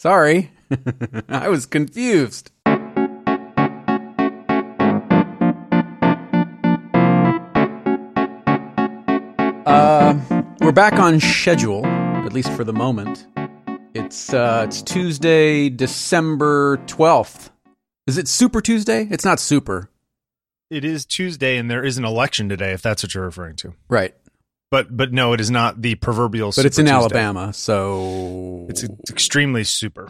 Sorry. I was confused. Uh, we're back on schedule, at least for the moment. It's uh, it's Tuesday, December twelfth. Is it Super Tuesday? It's not Super, It is Tuesday, and there is an election today. If that's what you're referring to, right? But but no, it is not the proverbial. But it's in Tuesday. Alabama, so It's, it's extremely super.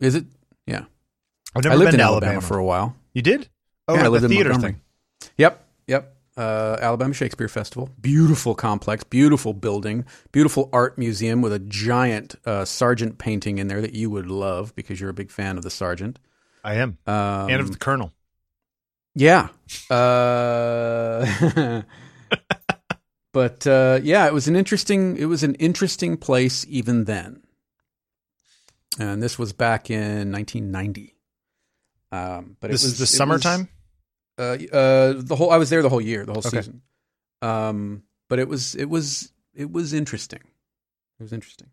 is it? Yeah, I've never I lived been in Alabama, Alabama for a while. You did? Oh, Yeah, I lived the in theater Montgomery. thing. Yep, yep. Uh, Alabama Shakespeare Festival, beautiful complex, beautiful building, beautiful art museum with a giant uh, Sargent painting in there that you would love because you're a big fan of the sergeant. I am, Um, and of the colonel. Yeah. Uh, but uh, yeah, it was an interesting. It was an interesting place even then. And this was back in 1990. Um, but This it was is the it was- summertime. uh, uh, the whole. I was there the whole year, the whole Okay. season. Um, but it was it was it was interesting. It was interesting.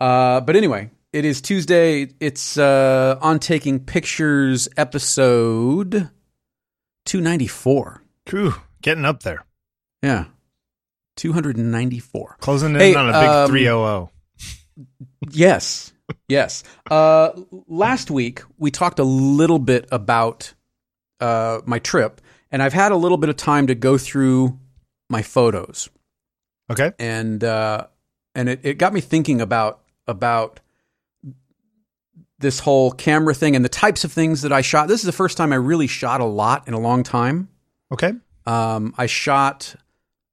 Uh, but anyway, it is Tuesday. It's uh, on taking pictures episode two ninety four. Cool, getting up there, Yeah, two hundred and ninety four. closing in Hey, on a big um, three oh Yes, yes. Uh, last week we talked a little bit about uh, my trip, and I've had a little bit of time to go through my photos. Okay, and uh, and it, it got me thinking about about this whole camera thing and the types of things that I shot. This is the first time I really shot a lot in a long time. okay. Um, I shot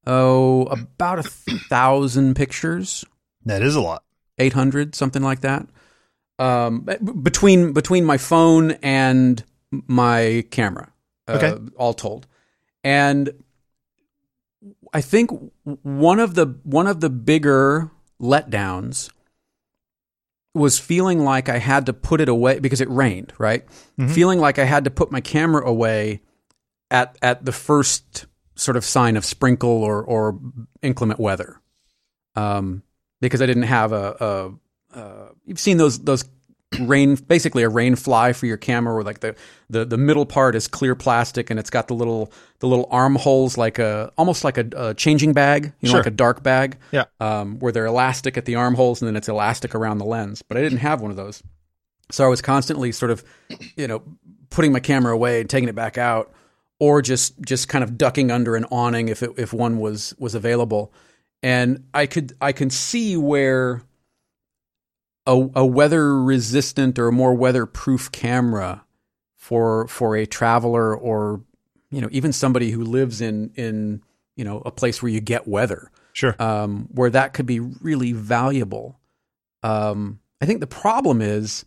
oh about a thousand pictures. That is a lot. 800 something like that um, between between my phone and my camera uh, Okay. all told and i think one of the one of the bigger letdowns was feeling like i had to put it away because it rained right Mhm. feeling like i had to put my camera away at at the first sort of sign of sprinkle or or inclement weather um, because I didn't have a, a uh, you've seen those those rain basically a rain fly for your camera where like the, the the middle part is clear plastic and it's got the little the little armholes like a almost like a, a changing bag you know Sure. like a dark bag Yeah. um, where they're elastic at the armholes and then it's elastic around the lens but I didn't have one of those so I was constantly sort of you know putting my camera away and taking it back out or just just kind of ducking under an awning if it, if one was was available and I could I can see where a, a weather resistant or a more weatherproof camera for for a traveler or you know even somebody who lives in in you know a place where you get weather Sure. um, where that could be really valuable. Um, I think the problem is,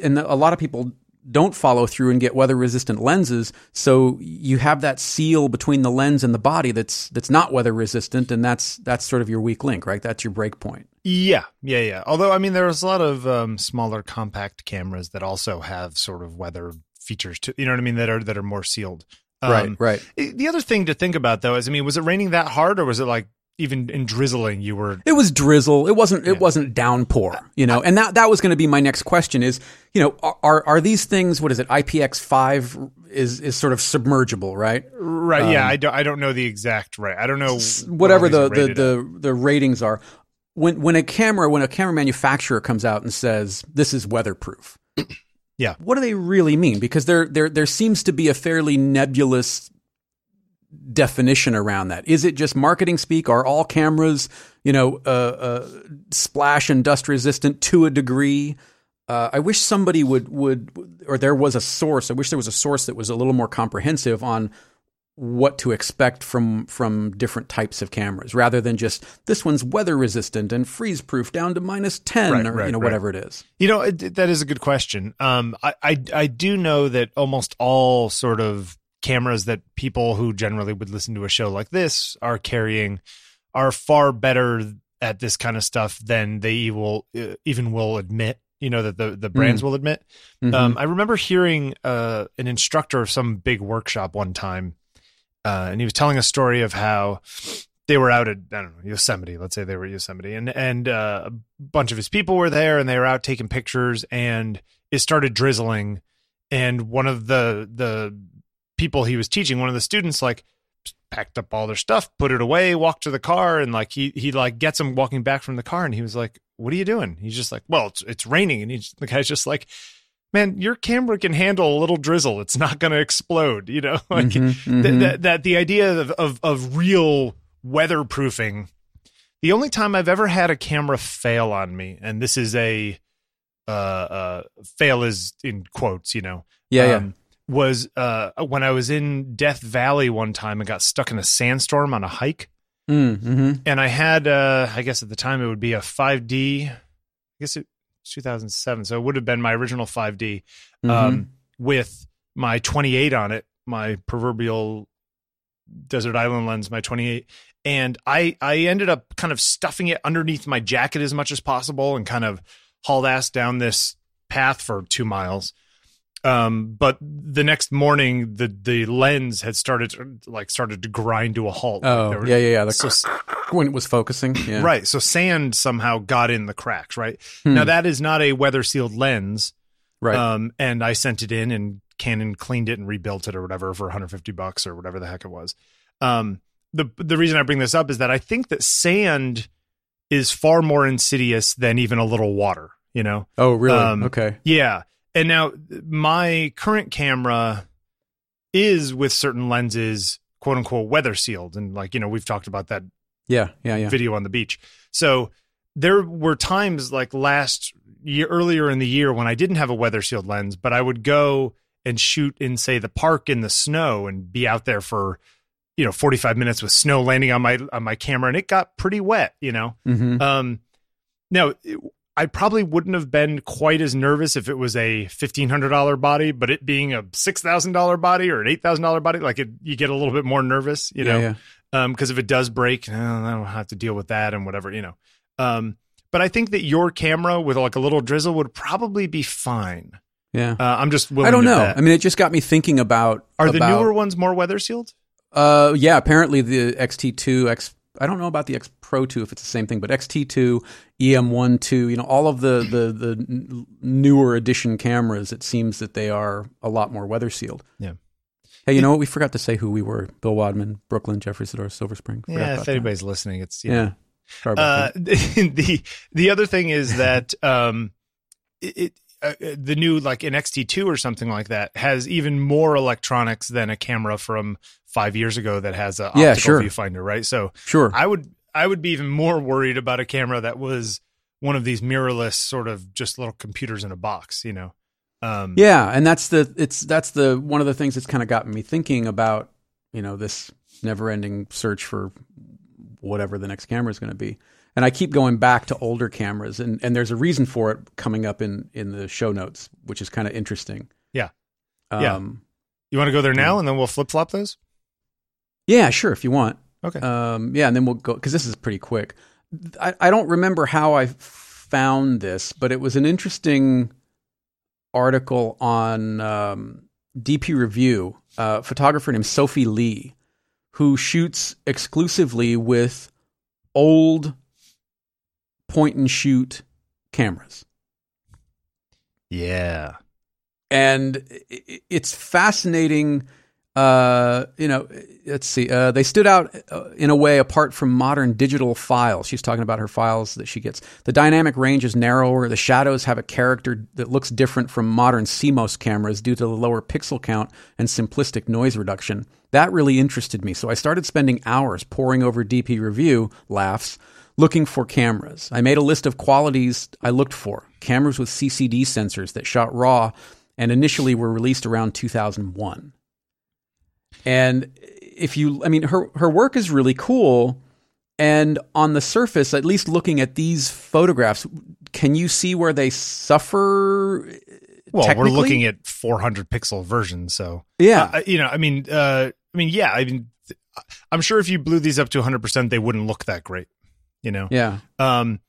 and a lot of people don't follow through and get weather resistant lenses, so you have that seal between the lens and the body that's that's not weather resistant, and that's that's sort of your weak link, right? That's your break point. Yeah, yeah, yeah. Although I mean, there's a lot of um, smaller compact cameras that also have sort of weather features too. You know what I mean? That are that are more sealed. Um, right, right. The other thing to think about though is, I mean, was it raining that hard, or was it like even in drizzling? You were It was drizzle. It wasn't. It Yeah. wasn't downpour. You know, and that that was going to be my next question. Is you know, are are these things? What is it? IPX five is is sort of submergible, right? right. yeah, Um, I don't. I don't know the exact right. I don't know whatever the the, the the ratings are. When when a camera when a camera manufacturer comes out and says this is weatherproof, Yeah. what do they really mean? Because there there there seems to be a fairly nebulous definition around that. Is it just marketing speak? Are all cameras you know uh, uh, splash and dust resistant to a degree? Uh, I wish somebody would would or there was a source. I wish there was a source that was a little more comprehensive on what to expect from from different types of cameras rather than just this one's weather resistant and freeze proof down to minus 10 Right, or right, you know right. whatever it is You know, it, that is a good question. Um, I, I I do know that almost all sort of cameras that people who generally would listen to a show like this are carrying are far better at this kind of stuff than they will uh, even will admit. You know that the the brands will admit. Mhm. Um, I remember hearing uh, an instructor of some big workshop one time, uh, and he was telling a story of how they were out at I don't know Yosemite. Let's say they were Yosemite, and and uh, a bunch of his people were there, and they were out taking pictures, and it started drizzling, and one of the the people he was teaching, one of the students, like packed up all their stuff, put it away, walked to the car, and like he he like gets him walking back from the car, and he was like, "What are you doing?" He's just like, "Well, it's it's raining," and he's the guy's just like. Man, your camera can handle a little drizzle. It's not going to explode, you know. Like Mhm, th- mhm. that that the idea of, of of real weatherproofing. The only time I've ever had a camera fail on me, and this is a uh, uh, fail is in quotes, you know, yeah, yeah. Was uh, when I was in Death Valley one time and got stuck in a sandstorm on a hike, Mm, mhm. and I had uh, I guess at the time it would be a 5D. I guess it 2007, so it would have been my original 5D Mhm. um, with my 28 on it, my proverbial desert island lens, my 28. And I, I ended up kind of stuffing it underneath my jacket as much as possible and kind of hauled ass down this path for two miles. Um, but the next morning, the, the lens had started to, like started to grind to a halt. Oh, were- yeah, yeah, yeah. The, so- when it was focusing, yeah. Right. So sand somehow got in the cracks, right? Hmm. Now that is not a weather sealed lens. right. Um, and I sent it in, and Canon cleaned it and rebuilt it or whatever for 150 bucks or whatever the heck it was. Um, the the reason I bring this up is that I think that sand is far more insidious than even a little water. You know? oh, really? um, okay. Yeah. And now my current camera is with certain lenses, quote unquote, weather sealed, and like you know we've talked about that Yeah, yeah, yeah. video on the beach. So there were times like last year, earlier in the year, when I didn't have a weather sealed lens, but I would go and shoot in, say, the park in the snow and be out there for, you know, 45 minutes with snow landing on my on my camera, and it got pretty wet, you know. hmm Um, now, I probably wouldn't have been quite as nervous if it was a fifteen hundred dollar body, but it being a six thousand dollar body or an eight thousand dollar body, like it, you get a little bit more nervous, you yeah, know yeah. um because if it does break uh, i don't have to deal with that and whatever you know um but i think that your camera with like a little drizzle would probably be fine yeah. uh, i'm just willing I don't know. bet. I mean, it just got me thinking about are the newer ones more weather sealed Uh, yeah. Apparently, the XT2 X. I don't know about the X Pro 2 if it's the same thing, but XT2, EM1 2, you know, all of the the the newer edition cameras. It seems that they are a lot more weather sealed. Yeah. Hey, you know what? We forgot to say who we were: Bill Wadman, Brooklyn, Jeffrey Saddoris, Silver Spring. Forgot yeah if that. anybody's listening it's you Yeah. Sorry about uh the the other thing is that um it, it uh, the new like an xt2 or something like that has even more electronics than a camera from five years ago that has a optical Yeah, sure. viewfinder right so. Sure. I would I would be even more worried about a camera that was one of these mirrorless sort of just little computers in a box, you know. Um Yeah, and that's the it's that's the one of the things that's kind of gotten me thinking about you know this never-ending search for whatever the next camera is going to be. And I keep going back to older cameras, and, and there's a reason for it coming up in in the show notes, which is kind of interesting. Yeah. Um, Yeah. You want to go there now and then we'll flip flop those? Yeah, sure, if you want. Okay. Um, yeah, and then we'll go because this is pretty quick. I, I don't remember how I found this, but it was an interesting article on um, DP Review. A photographer named Sophie Lee, who shoots exclusively with old point and shoot cameras. yeah. and it's fascinating. Uh, you know, let's see. Uh, they stood out uh, in a way apart from modern digital files. She's talking about her files that she gets. The dynamic range is narrower. The shadows have a character that looks different from modern CMOS cameras due to the lower pixel count and simplistic noise reduction. That really interested me. So I started spending hours poring over DP Review laughs looking for cameras. I made a list of qualities I looked for. Cameras with CCD sensors that shot raw and initially were released around 2001. And if you I mean her her work is really cool and on the surface at least looking at these photographs can you see where they suffer Well, we're looking at 400 pixel versions, so Yeah. Uh, you know, I mean, uh, I mean, yeah, I mean, I'm sure if you blew these up to 100, percent they wouldn't look that great, you know. yeah. Um,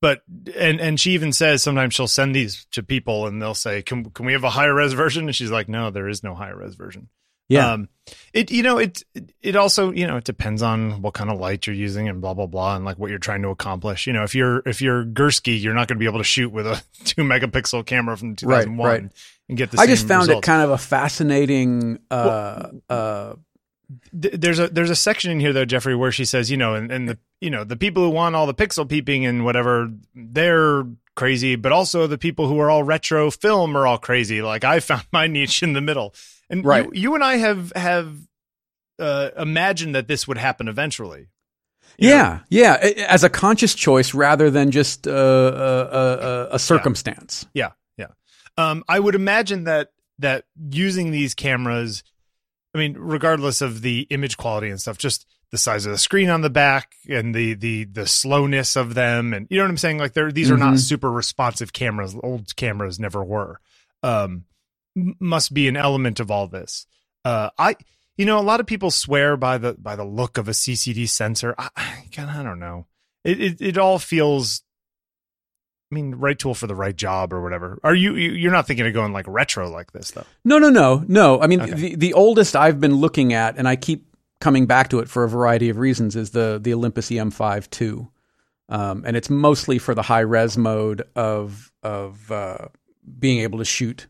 but and and she even says sometimes she'll send these to people and they'll say, "Can can we have a higher res version?" And she's like, "No, there is no higher res version." Yeah. Um, it you know it it also you know it depends on what kind of light you're using and blah blah blah and like what you're trying to accomplish. You know, if you're if you're Gursky, you're not going to be able to shoot with a two megapixel camera from 2001 right. and get the. I just found it kind of a fascinating. Uh, uh, Th- there's a there's a section in here though, Jeffrey, where she says, you know, and, and the you know the people who want all the pixel peeping and whatever, they're crazy, but also the people who are all retro film are all crazy. Like I found my niche in the middle, and Right. you, you and I have have uh, imagined that this would happen eventually. You know? yeah, yeah, as a conscious choice rather than just uh, a, a, a circumstance. Yeah, yeah. Um, I would imagine that that using these cameras, I mean, regardless of the image quality and stuff, just the size of the screen on the back and the the the slowness of them, and you know what I'm saying. Like they're these are not Mhm. super responsive cameras. Old cameras never were. Um, must be an element of all this. Uh, I. You know, a lot of people swear by the by the look of a CCD sensor. I, I, I don't know. It, it it all feels I mean, right tool for the right job or whatever. Are you, you you're not thinking of going like retro like this though? No, no, no, no. I mean, Okay. the the oldest I've been looking at, and I keep coming back to it for a variety of reasons, is the the Olympus EM5 two, um, and it's mostly for the high res mode of of uh, being able to shoot,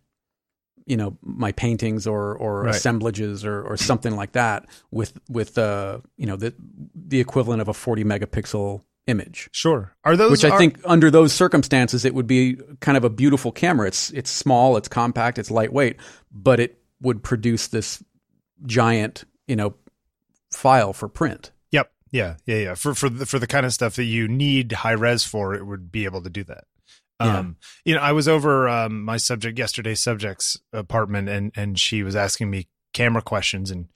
you know, my paintings or or Right. assemblages or or something like that with with uh, you know the the equivalent of a forty megapixel image. Sure. Are those Which I are- think, under those circumstances, it would be kind of a beautiful camera. It's it's small, it's compact, it's lightweight, but it would produce this giant, you know, file for print. Yep. Yeah. Yeah. Yeah. For for the, for the kind of stuff that you need high res for, it would be able to do that. Yeah. Um, you know, I was over um, my subject yesterday's subject's apartment, and and she was asking me camera questions, and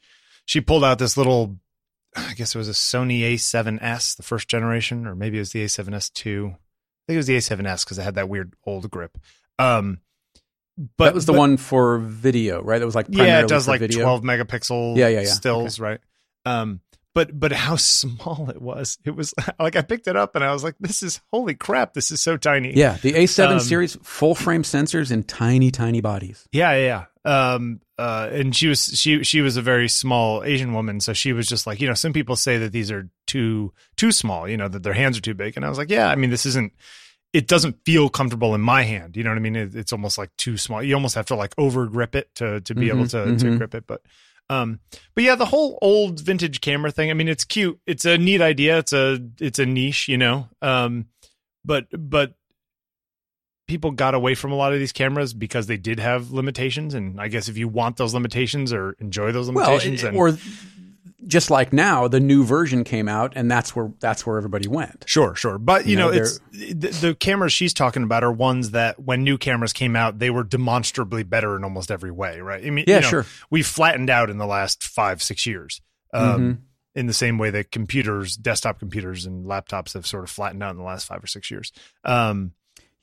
she pulled out this little, I guess it was a Sony A7S, the first generation, or maybe it was the A7S two. I think it was the A7S because it had that weird old grip. Um, but that was the but- one for video, right? That was like yeah, it does like video. 12 megapixel Yeah, yeah, yeah. stills, right? Um, but but how small it was. It was like I picked it up and I was like, this is holy crap, this is so tiny. Yeah, the A7 Um, series full frame sensors in tiny, tiny bodies. Yeah, yeah, yeah. Um, uh, and she was she she was a very small Asian woman, so she was just like, you know, some people say that these are too too small, you know, that their hands are too big, and I was like, yeah, I mean, this isn't. It doesn't feel comfortable in my hand. You know what I mean? It, it's almost like too small. You almost have to like over grip it to to be able Mhm, to to mhm. grip it. But um, but yeah, the whole old vintage camera thing. I mean, it's cute. It's a neat idea. It's a it's a niche, you know. Um, but but people got away from a lot of these cameras because they did have limitations and i guess if you want those limitations or enjoy those Well, limitations it- and or just like now, the new version came out, and that's where that's where everybody went. sure sure but you, You know, know, it's the, the cameras she's talking about are ones that when new cameras came out they were demonstrably better in almost every way right i mean Yeah, you know, sure. we've flattened out in the last five six years um, Mhm. in the same way that computers desktop computers and laptops have sort of flattened out in the last five or six years um,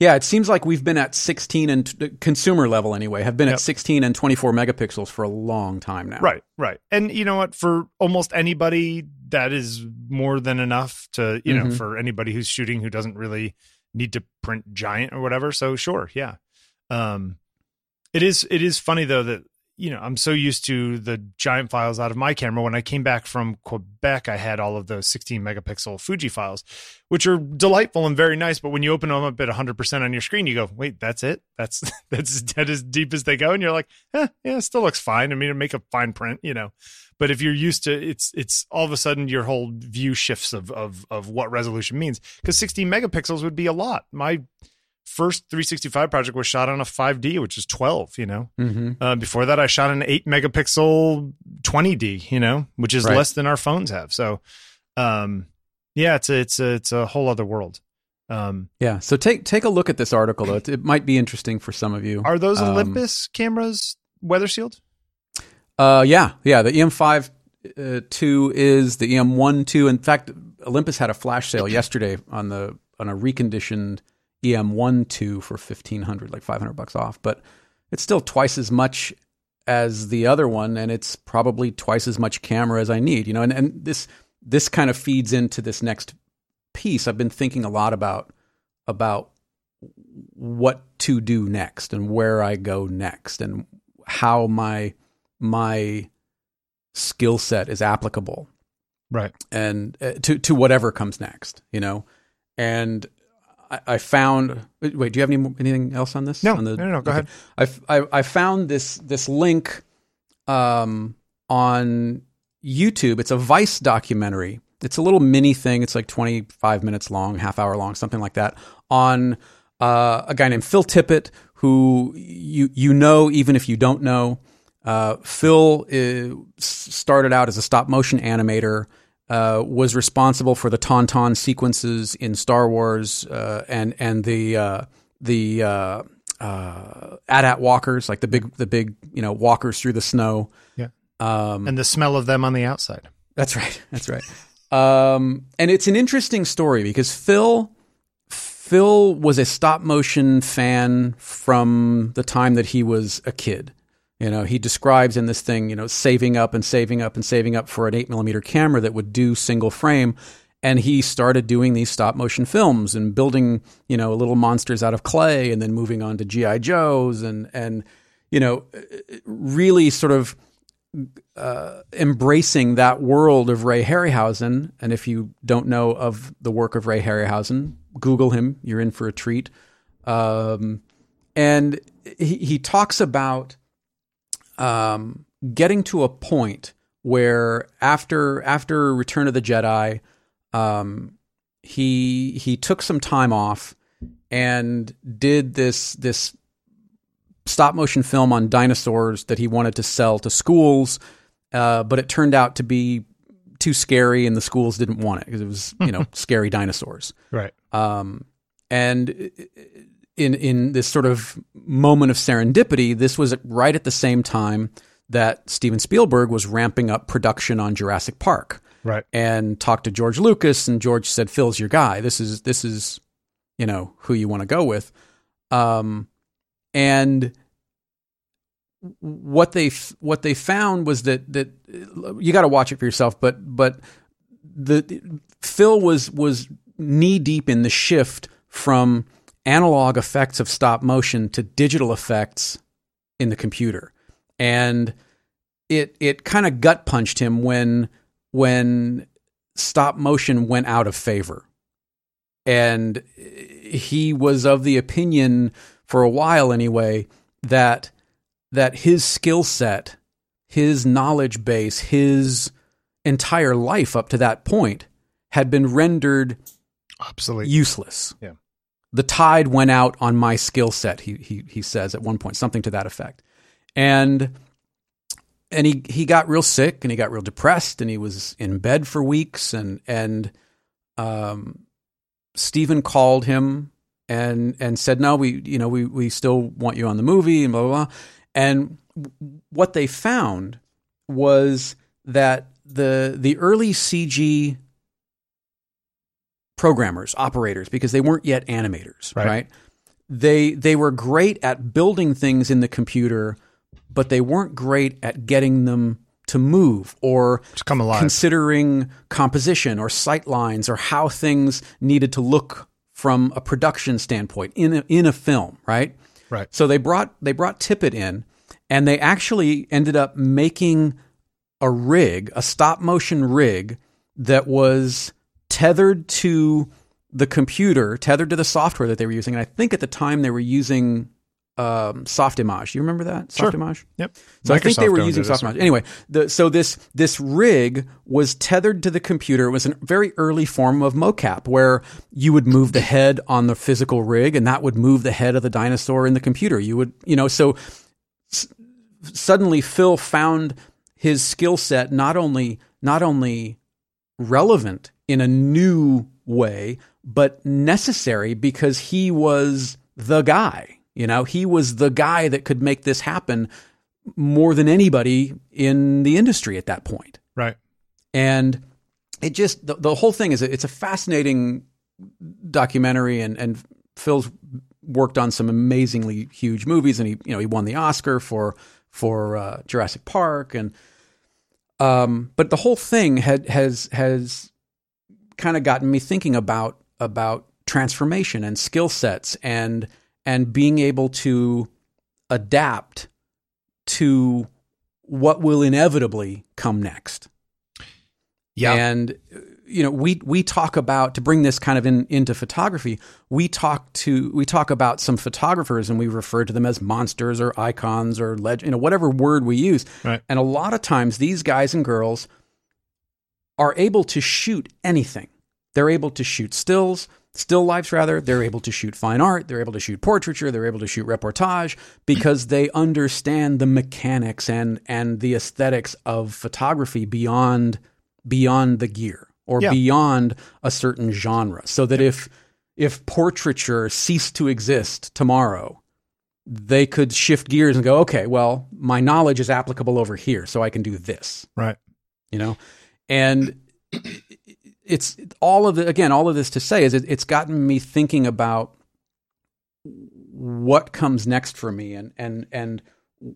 Yeah, it seems like we've been at 16 and t- consumer level anyway, have been Yep. at 16 and 24 megapixels for a long time now. Right, right. And you know what? For almost anybody, that is more than enough to, you know, Mhm. for anybody who's shooting who doesn't really need to print giant or whatever. So sure, yeah. Um it is it is funny though that you know, I'm so used to the giant files out of my camera. When I came back from Quebec, I had all of those 16 megapixel Fuji files, which are delightful and very nice. But when you open them up at 100% on your screen, you go, "Wait, that's it? That's that's dead as deep as they go." And you're like, eh, "Yeah, it still looks fine. I mean, it make a fine print, you know." But if you're used to it's it's all of a sudden your whole view shifts of of of what resolution means because 16 megapixels would be a lot. My first 365 project was shot on a 5D, which is 12. You know, hmm uh, before that, I shot an eight megapixel 20D, you know, which is Right. less than our phones have. So, um, yeah, it's a, it's a, it's a whole other world. Um, Yeah. So take take a look at this article though. It, it might be interesting for some of you. are those Um, Olympus cameras weather sealed? Uh, yeah, yeah. The EM5 uh, two is the EM1 two. In fact, Olympus had a flash sale yesterday on the on a reconditioned EM1 two for fifteen hundred, like five hundred bucks off. But it's still twice as much as the other one, and it's probably twice as much camera as I need. You know, and and this this kind of feeds into this next piece. I've been thinking a lot about about what to do next and where I go next and how my my skill set is applicable Right. and uh, to to whatever comes next, you know. And I, I found. Wait, do you have any anything else on this? No, on no, no, go ahead. I I found this this link um, on YouTube. It's a Vice documentary. It's a little mini thing. It's like 25 minutes long, half hour long, something like that. On uh, a guy named Phil Tippett, who you you know even if you don't know. Uh, Phil uh, s- started out as a stop motion animator. Uh, was responsible for the Tauntaun sequences in Star Wars uh, and and the uh, the uh, uh, AT-AT walkers, like the big the big you know walkers through the snow. Yeah. Um, And the smell of them on the outside. that's right. That's right. Um, and it's an interesting story because Phil Phil was a stop motion fan from the time that he was a kid. You know, he describes in this thing, you know, saving up and saving up and saving up for an eight millimeter camera that would do single frame. And he started doing these stop motion films and building, you know, little monsters out of clay and then moving on to G.I. Joes and, and, you know, really sort of uh, embracing that world of Ray Harryhausen. And if you don't know of the work of Ray Harryhausen, Google him. You're in for a treat. Um, and he, he talks about um, getting to a point where after after Return of the Jedi, um, he he took some time off and did this this stop motion film on dinosaurs that he wanted to sell to schools, uh, but it turned out to be too scary, and the schools didn't want it because it was you know scary dinosaurs. Right. Um, and in in this sort of moment of serendipity, this was right at the same time that Steven Spielberg was ramping up production on Jurassic Park Right. and talked to George Lucas, and George said, "Phil's your guy. This is this is, you know, who you want to go with." Um, and what they f- what they found was that that you got to watch it for yourself, but but the Phil was was knee deep in the shift from analog effects of stop motion to digital effects in the computer, and it it kind of gut punched him when when stop motion went out of favor. And he was of the opinion for a while anyway that that his skill set, his knowledge base, his entire life up to that point had been rendered Obsolete. useless. Yeah. The tide went out on my skill set, he, he he says at one point, something to that effect. And and he he got real sick and he got real depressed and he was in bed for weeks and and um Steven called him and and said no we you know we we still want you on the movie and blah blah blah and what they found was that the the early CG programmers operators because they weren't yet animators Right. right they they were great at building things in the computer but they weren't great at getting them to move or Just come alive. considering composition or sight lines or how things needed to look from a production standpoint in a, in a film, right? Right. So they brought they brought Tippett in, and they actually ended up making a rig, a stop motion rig that was tethered to the computer, tethered to the software that they were using. And I think at the time they were using um, Softimage. You remember that Sure. Softimage? Yep. So I think they were using Softimage. Anyway, the, so this this rig was tethered to the computer. It was a very early form of mocap where you would move the head on the physical rig, and that would move the head of the dinosaur in the computer. You would, you know, so s- suddenly Phil found his skill set not only not only relevant in a new way, but necessary because he was the guy. You know, he was the guy that could make this happen more than anybody in the industry at that point. Right. And it just the, the whole thing is it's a fascinating documentary and and Phil's worked on some amazingly huge movies and he you know he won the Oscar for for uh, Jurassic Park and um but the whole thing had has has kind of gotten me thinking about about transformation and skill sets and and being able to adapt to what will inevitably come next. Yeah. And you know, we we talk about to bring this kind of in into photography. We talk to we talk about some photographers, and we refer to them as monsters or icons or legend, you know, whatever word we use. Right. And a lot of times, these guys and girls are able to shoot anything. They're able to shoot stills, still lifes rather. They're able to shoot fine art. They're able to shoot portraiture. They're able to shoot reportage because they understand the mechanics and and the aesthetics of photography beyond beyond the gear or Yeah. beyond a certain genre. So that if if portraiture ceased to exist tomorrow, they could shift gears and go, okay, well, my knowledge is applicable over here, so I can do this right. you know and it's all of the again all of this to say is it, it's gotten me thinking about what comes next for me and and and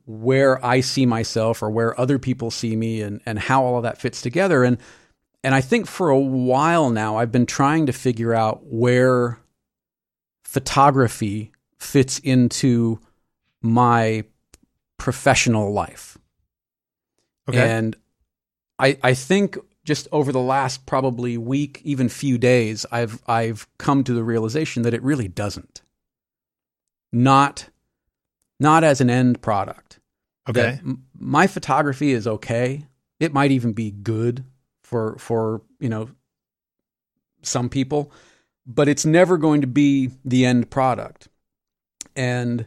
where I see myself or where other people see me and and how all of that fits together and and I think for a while now I've been trying to figure out where photography fits into my professional life Okay. and I I think just over the last probably week, even few days, I've I've come to the realization that it really doesn't. Not not as an end product. okay. M- my photography is okay. It might even be good for for, you know, some people, but it's never going to be the end product. And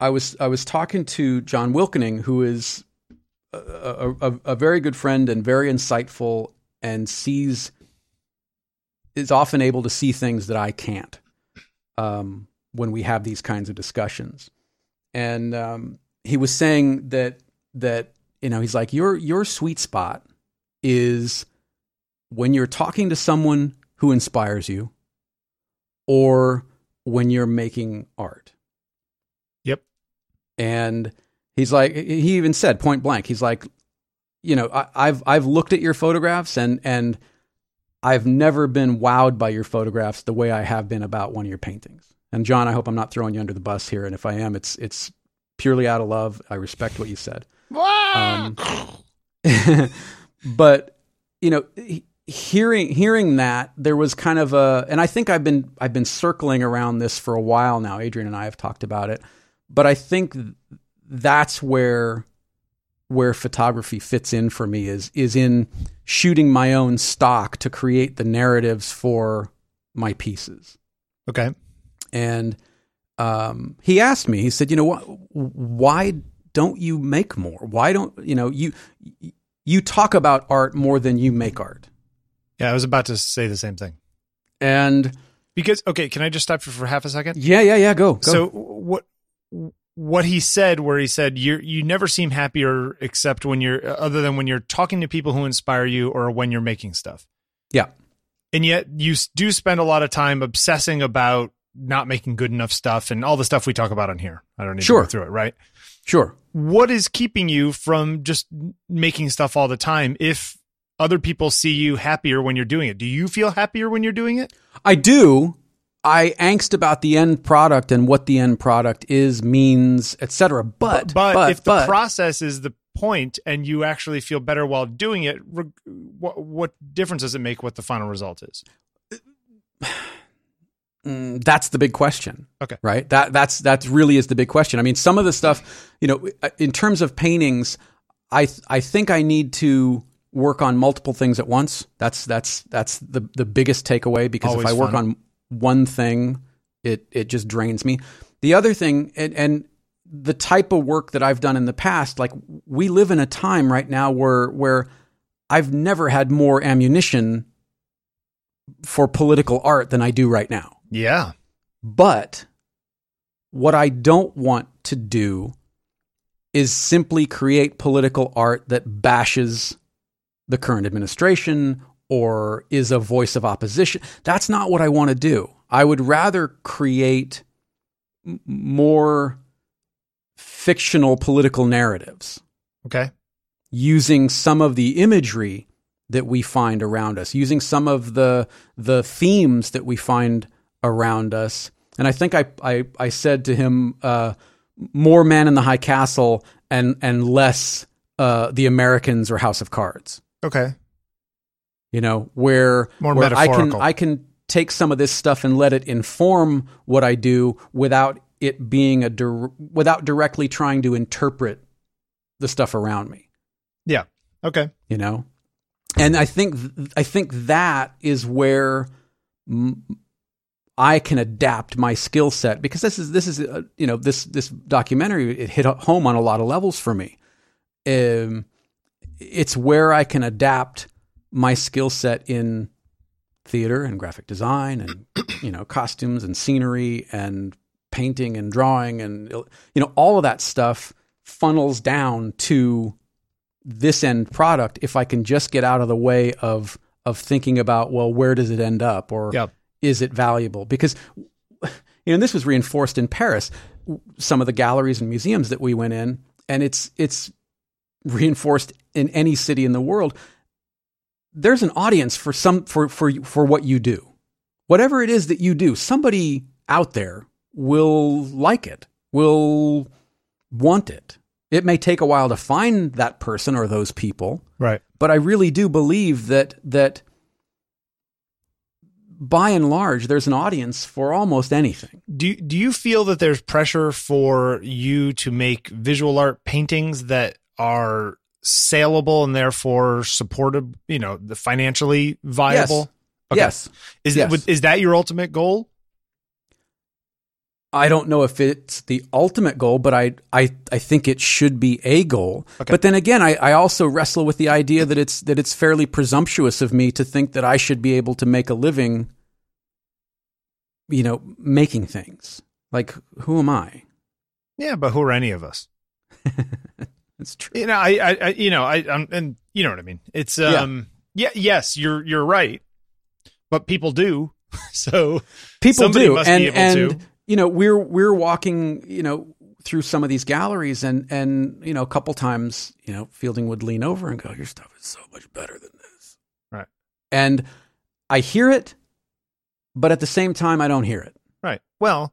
I was I was talking to John Wilkening, who is a, a, a- very good friend and very insightful, and sees is often able to see things that I can't um, when we have these kinds of discussions. And um, he was saying that that you know he's like your your sweet spot is when you're talking to someone who inspires you, or when you're making art. Yep. And he's like, he even said point blank, he's like, you know, I, I've I've looked at your photographs and and I've never been wowed by your photographs the way I have been about one of your paintings. And John, I hope I'm not throwing you under the bus here. And if I am, it's it's purely out of love. I respect what you said. Um, but you know, hearing hearing that there was kind of a, and I think I've been I've been circling around this for a while now. Adrian and I have talked about it, but I think that's where where photography fits in for me is is in shooting my own stock to create the narratives for my pieces okay. and um, he asked me he said you know what why don't you make more why don't you know you you talk about art more than you make art Yeah, I was about to say the same thing. and Because okay, can I just stop you for half a second? yeah yeah yeah go, go. So what what he said where he said you you never seem happier except when you're uh, other than when you're talking to people who inspire you or when you're making stuff. yeah And yet you do spend a lot of time obsessing about not making good enough stuff and all the stuff we talk about on here. I don't need Sure. to go through it, right? Sure What is keeping you from just making stuff all the time if other people see you happier when you're doing it? Do you feel happier when you're doing it? I do. I angst about the end product and what the end product is, means, etc. But, but, if the process is the point and you actually feel better while doing it, what, what difference does it make what the final result is? Mm, that's the big question. Okay. Right. That that's that's really is the big question. I mean, some of the stuff, you know, in terms of paintings, I th- I think I need to work on multiple things at once. That's that's that's the the biggest takeaway because Always if I work fun. on one thing, it it just drains me. The other thing, and, and the type of work that I've done in the past, like we live in a time right now where where I've never had more ammunition for political art than I do right now. Yeah. But what I don't want to do is simply create political art that bashes the current administration or is a voice of opposition. That's not what I want to do. I would rather create more fictional political narratives Okay. using some of the imagery that we find around us, using some of the the themes that we find around us. And I think I I, I said to him, uh, "More Man in the High Castle and and less uh, the Americans or House of Cards. Okay. You know, where More where I can. I can take some of this stuff and let it inform what I do without it being a dir- without directly trying to interpret the stuff around me. Yeah. Okay. you know and i think i think that is where m- i can adapt my skill set because this is this is uh, you know this this documentary it hit home on a lot of levels for me um, it's where i can adapt my skill set in theater and graphic design and you know costumes and scenery and painting and drawing and you know all of that stuff funnels down to this end product if I can just get out of the way of of thinking about well where does it end up or Yep. Is it valuable? Because you know this was reinforced in Paris some of the galleries and museums that we went in and it's it's reinforced in any city in the world. There's an audience for some for for for what you do. Whatever it is that you do somebody out there will like it will want it. It may take a while to find that person or those people. Right. but I really do believe that that by and large there's an audience for almost anything. Do do you feel that there's pressure for you to make visual art paintings that are saleable and therefore supported, you know, the financially viable? Okay. Yes. Is Yes. that is that your ultimate goal? I don't know if it's the ultimate goal, but I I, I think it should be a goal. Okay. But then again, I, I also wrestle with the idea that it's that it's fairly presumptuous of me to think that I should be able to make a living you know, making things. Like who am I? Yeah, but who are any of us? It's true. You know, I, I, I you know, I, I'm, and you know what I mean. It's, um, yeah, yes, you're, you're right, but people do. so people do must be and able and to. You know we're we're walking you know through some of these galleries and and you know a couple times you know fielding would lean over and go your stuff is so much better than this Right. and i hear it but at the same time i don't hear it Right. Well,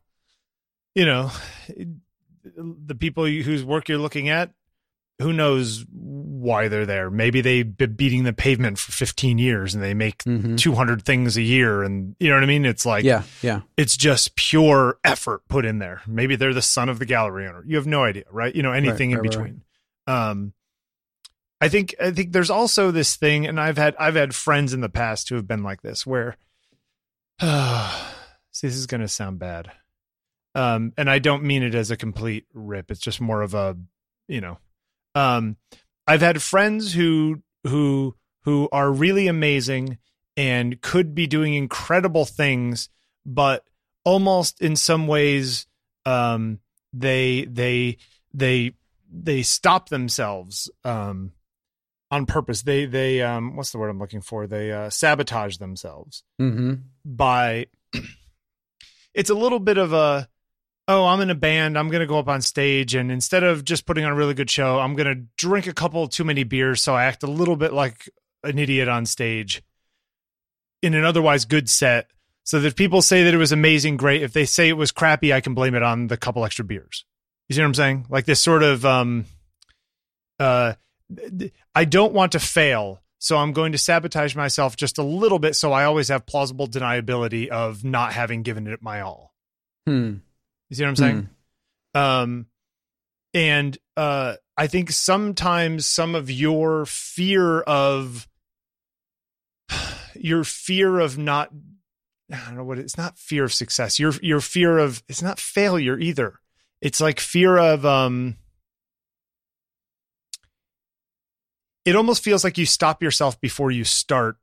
you know, the people whose work you're looking at, who knows why they're there? Maybe they've been beating the pavement for 15 years and they make Mhm. 200 things a year. And you know what I mean? It's like, yeah yeah it's just pure effort put in there. Maybe they're the son of the gallery owner. You have no idea, right? You know, anything right, in right, right. between. Um, I think I think there's also this thing, and I've had I've had friends in the past who have been like this, where uh, see, this is going to sound bad, um, and I don't mean it as a complete rip. It's just more of a, you know, um, I've had friends who who who are really amazing and could be doing incredible things, but almost in some ways, um, they they they they stop themselves um, on purpose. They they um, what's the word I'm looking for? They uh, sabotage themselves mm-hmm. by it's a little bit of a oh i'm in a band i'm going to go up on stage and instead of just putting on a really good show i'm going to drink a couple too many beers so i act a little bit like an idiot on stage in an otherwise good set so that people say that it was amazing great if they say it was crappy i can blame it on the couple extra beers you see what i'm saying like this sort of um uh i don't want to fail so I'm going to sabotage myself just a little bit so I always have plausible deniability of not having given it my all. hmm. You see what I'm saying? Um and uh I think sometimes some of your fear of your fear of not I don't know what it, it's not fear of success. Your your fear of it's not failure either. It's like fear of um it almost feels like you stop yourself before you start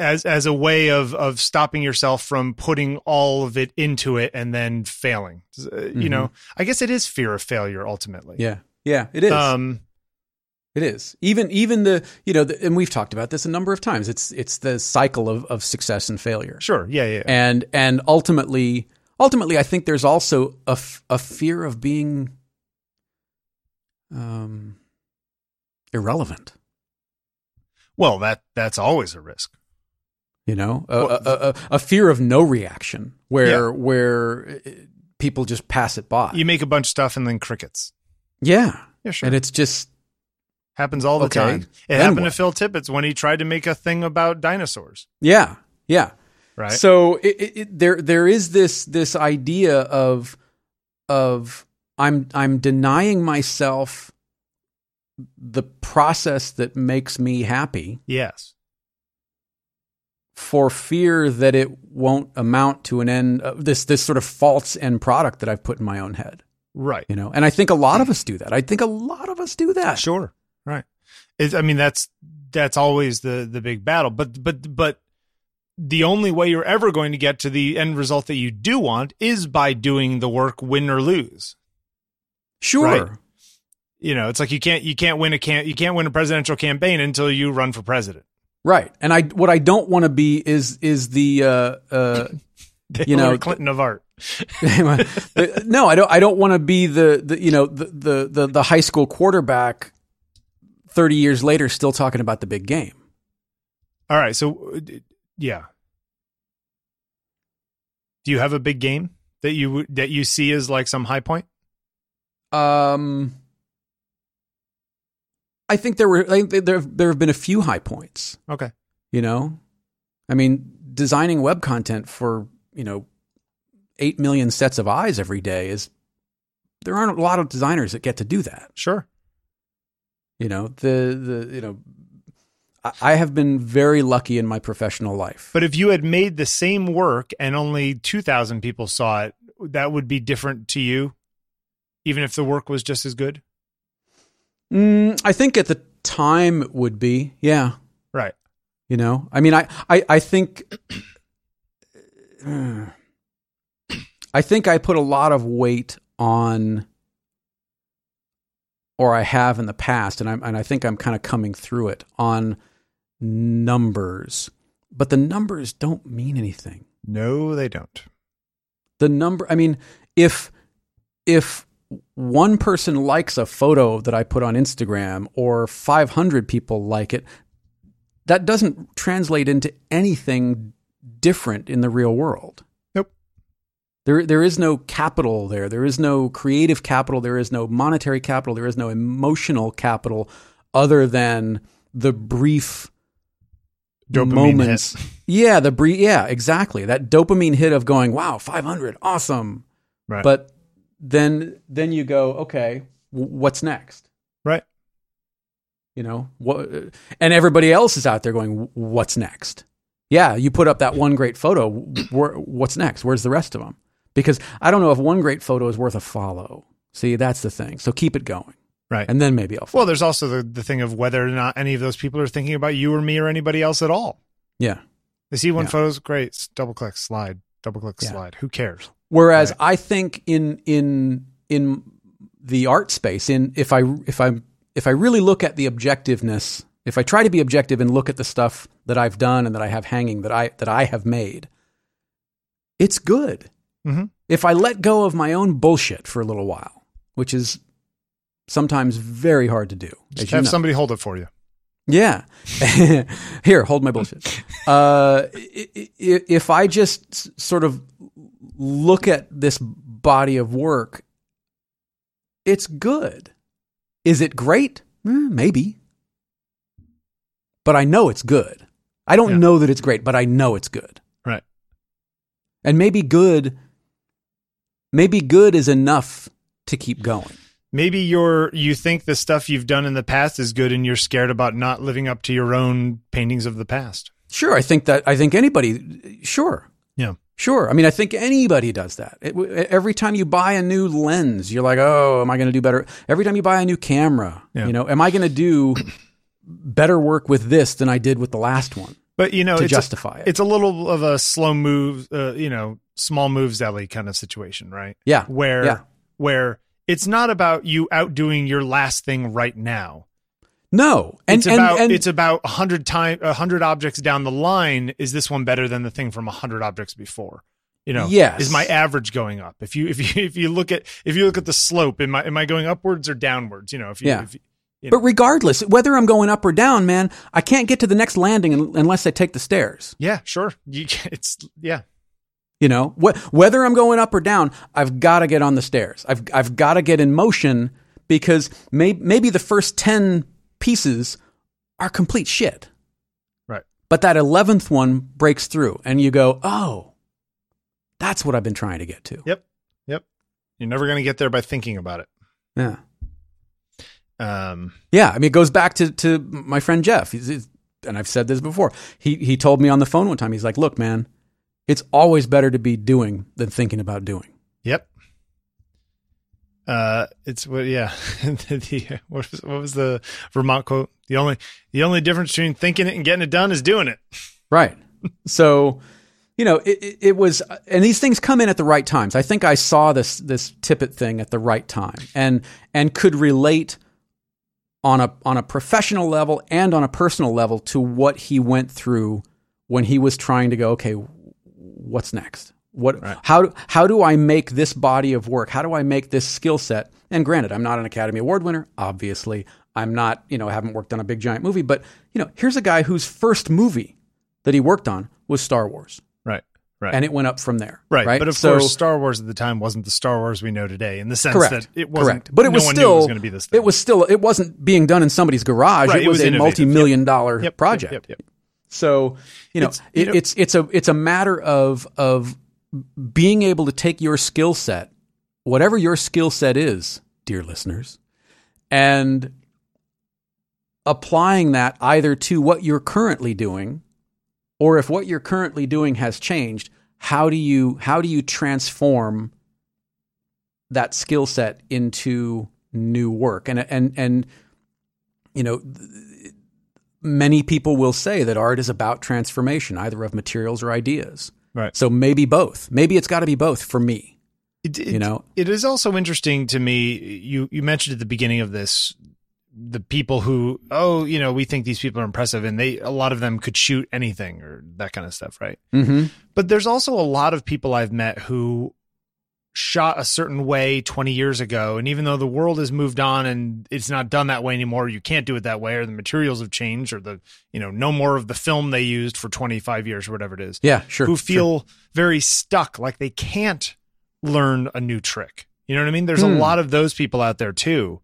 as as a way of of stopping yourself from putting all of it into it and then failing. Uh, You know, I guess it is fear of failure ultimately. yeah yeah it is Um It is even even the you know the, and we've talked about this a number of times. It's it's the cycle of of success and failure, sure. Yeah, yeah. yeah. and and ultimately ultimately I think there's also a, f- a fear of being um irrelevant. Well, that that's always a risk. You know, a, a, a, a fear of no reaction where Yeah. where uh, people just pass it by. You make a bunch of stuff and then crickets. Yeah, Yeah, sure. And it's just happens all the okay, time. It happened what? to Phil Tippett's when he tried to make a thing about dinosaurs. Yeah, yeah. Right. So it, it, it, there there is this this idea of of I'm I'm denying myself the process that makes me happy. Yes. For fear that it won't amount to an end uh, this this sort of false end product that I've put in my own head. Right. You know, and I think a lot of us do that. I think a lot of us do that. Sure. Right. It's, I mean, that's that's always the the big battle. But but but the only way you're ever going to get to the end result that you do want is by doing the work, win or lose. Sure. Right? You know, it's like you can't you can't win a can't you can't win a presidential campaign until you run for president. Right. And I what I don't want to be is is the uh uh you know Clinton of art. no, I don't I don't want to be the, the you know the, the the the high school quarterback 30 years later still talking about the big game. All right, so yeah. Do you have a big game that you that you see as like some high point? Um, I think there were I think there there have been a few high points. Okay, you know, I mean, designing web content for you know eight million sets of eyes every day is there aren't a lot of designers that get to do that. Sure, you know the the you know I have been very lucky in my professional life. But if you had made the same work and only 2,000 people saw it, that would be different to you, even if the work was just as good? Mm, I think at the time it would be, yeah. Right. You know, I mean, I, I, I think, I think I put a lot of weight on, or I have in the past, and, i and I think I'm kind of coming through it on numbers, but the numbers don't mean anything. No, they don't. The number, I mean, if if one person likes a photo that I put on Instagram or 500 people like it, that doesn't translate into anything different in the real world. Nope. There, there is no capital there. There is no creative capital. There is no monetary capital. There is no emotional capital other than the brief dopamine moments. Hit. Yeah, the brief. Yeah, exactly. That dopamine hit of going, "Wow, 500, awesome." Right. But then, then you go, "Okay, w- what's next?" Right. You know what? And everybody else is out there going, "What's next?" Yeah, you put up that one great photo. Where, what's next? Where's the rest of them? Because I don't know if one great photo is worth a follow. See, that's the thing. So keep it going. Right. And then maybe I'll. Well, there's also the, the thing of whether or not any of those people are thinking about you or me or anybody else at all. Yeah. They see one yeah. photo's great. Double click, slide. Double click, yeah. slide. Who cares? Whereas right. I think in in in the art space, in if I if I if I really look at the objectiveness, if I try to be objective and look at the stuff that I've done and that I have hanging that I that I have made, it's good. Mm-hmm. If I let go of my own bullshit for a little while, which is sometimes very hard to do. Just have you know. somebody hold it for you. Yeah. Here, hold my bullshit. Uh, if I just sort of look at this body of work, it's good. Is it great? Eh, maybe. But I know it's good. I don't yeah. know that it's great, but I know it's good. Right. And maybe good, maybe good is enough to keep going maybe you're you think the stuff you've done in the past is good and you're scared about not living up to your own paintings of the past sure i think that i think anybody sure sure i mean i think anybody does that it, every time you buy a new lens you're like oh am i going to do better every time you buy a new camera yeah. you know am i going to do better work with this than i did with the last one but you know to it's justify a, it it's a little of a slow move uh, you know small moves ellie kind of situation right yeah where yeah. where it's not about you outdoing your last thing right now. No, and, it's about and, and, it's about a hundred time a hundred objects down the line. Is this one better than the thing from a hundred objects before? You know, yes. Is my average going up? If you if you if you look at if you look at the slope, am I am I going upwards or downwards? You know, if you, yeah. If you, you know. But regardless, whether I'm going up or down, man, I can't get to the next landing unless I take the stairs. Yeah, sure. You, it's yeah. You know, wh- whether I'm going up or down, I've got to get on the stairs. I've I've got to get in motion because may, maybe the first 10 pieces are complete shit. Right. But that 11th one breaks through and you go, "Oh, that's what I've been trying to get to." Yep. Yep. You're never going to get there by thinking about it. Yeah. Um, Yeah, I mean, it goes back to, to my friend Jeff. He's, he's- and I've said this before. He he told me on the phone one time. He's like, "Look, man, it's always better to be doing than thinking about doing." Yep. Uh, it's what, yeah. the, what was, what was the Vermont quote? The only, the only difference between thinking it and getting it done is doing it. Right. so, you know, it, it, it was, and these things come in at the right times. I think I saw this this Tippett thing at the right time, and and could relate on a on a professional level and on a personal level to what he went through when he was trying to go. Okay, what's next? What Right. how how do I make this body of work? How do I make this skill set? And granted, I'm not an Academy Award winner, obviously. I'm not, you know, I haven't worked on a big giant movie, but you know, here's a guy whose first movie that he worked on was Star Wars, Right. Right. and it went up from there. right. Right. But of So- course, Star Wars at the time wasn't the Star Wars we know today in the sense correct. that it wasn't, correct. But it no was still it was going to be this thing. It was still it wasn't being done in somebody's garage. Right, it it was, was a multi-million dollar Yep, project. Yep, yep, yep. So you know, It's- you it, know- it's it's a it's a matter of of being able to take your skill set, whatever your skill set is, dear listeners, and applying that either to what you're currently doing, or if what you're currently doing has changed, how do you how do you transform that skill set into new work? And and and you know many people will say that art is about transformation, either of materials or ideas. Right. So maybe both. Maybe it's got to be both for me. It, it, You know? it is also interesting to me. You you mentioned at the beginning of this the people who oh you know we think these people are impressive and they a lot of them could shoot anything or that kind of stuff, right? Mm-hmm. But there's also a lot of people I've met who shot a certain way 20 years ago and even though the world has moved on and it's not done that way anymore you can't do it that way or the materials have changed or the you know no more of the film they used for 25 years or whatever it is Yeah, sure. who sure. feel very stuck, like they can't learn a new trick. You know what I mean? There's Hmm. a lot of those people out there too,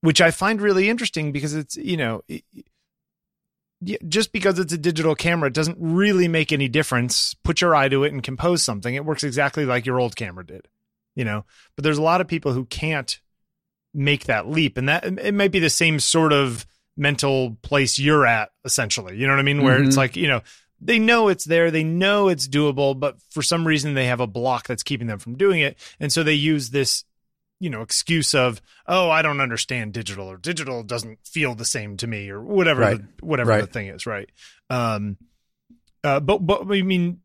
which I find really interesting because it's, you know, it- just because it's a digital camera, it doesn't really make any difference. Put your eye to it and compose something. It works exactly like your old camera did, you know? But there's a lot of people who can't make that leap. And that it might be the same sort of mental place you're at, essentially. You know what I mean? Where it's Mhm. like, you know, they know it's there, they know it's doable, but for some reason they have a block that's keeping them from doing it. And so they use this, you know, excuse of, oh, I don't understand digital or digital doesn't feel the same to me or whatever, Right. the, whatever the thing is. Right. Um, uh, but, but I mean,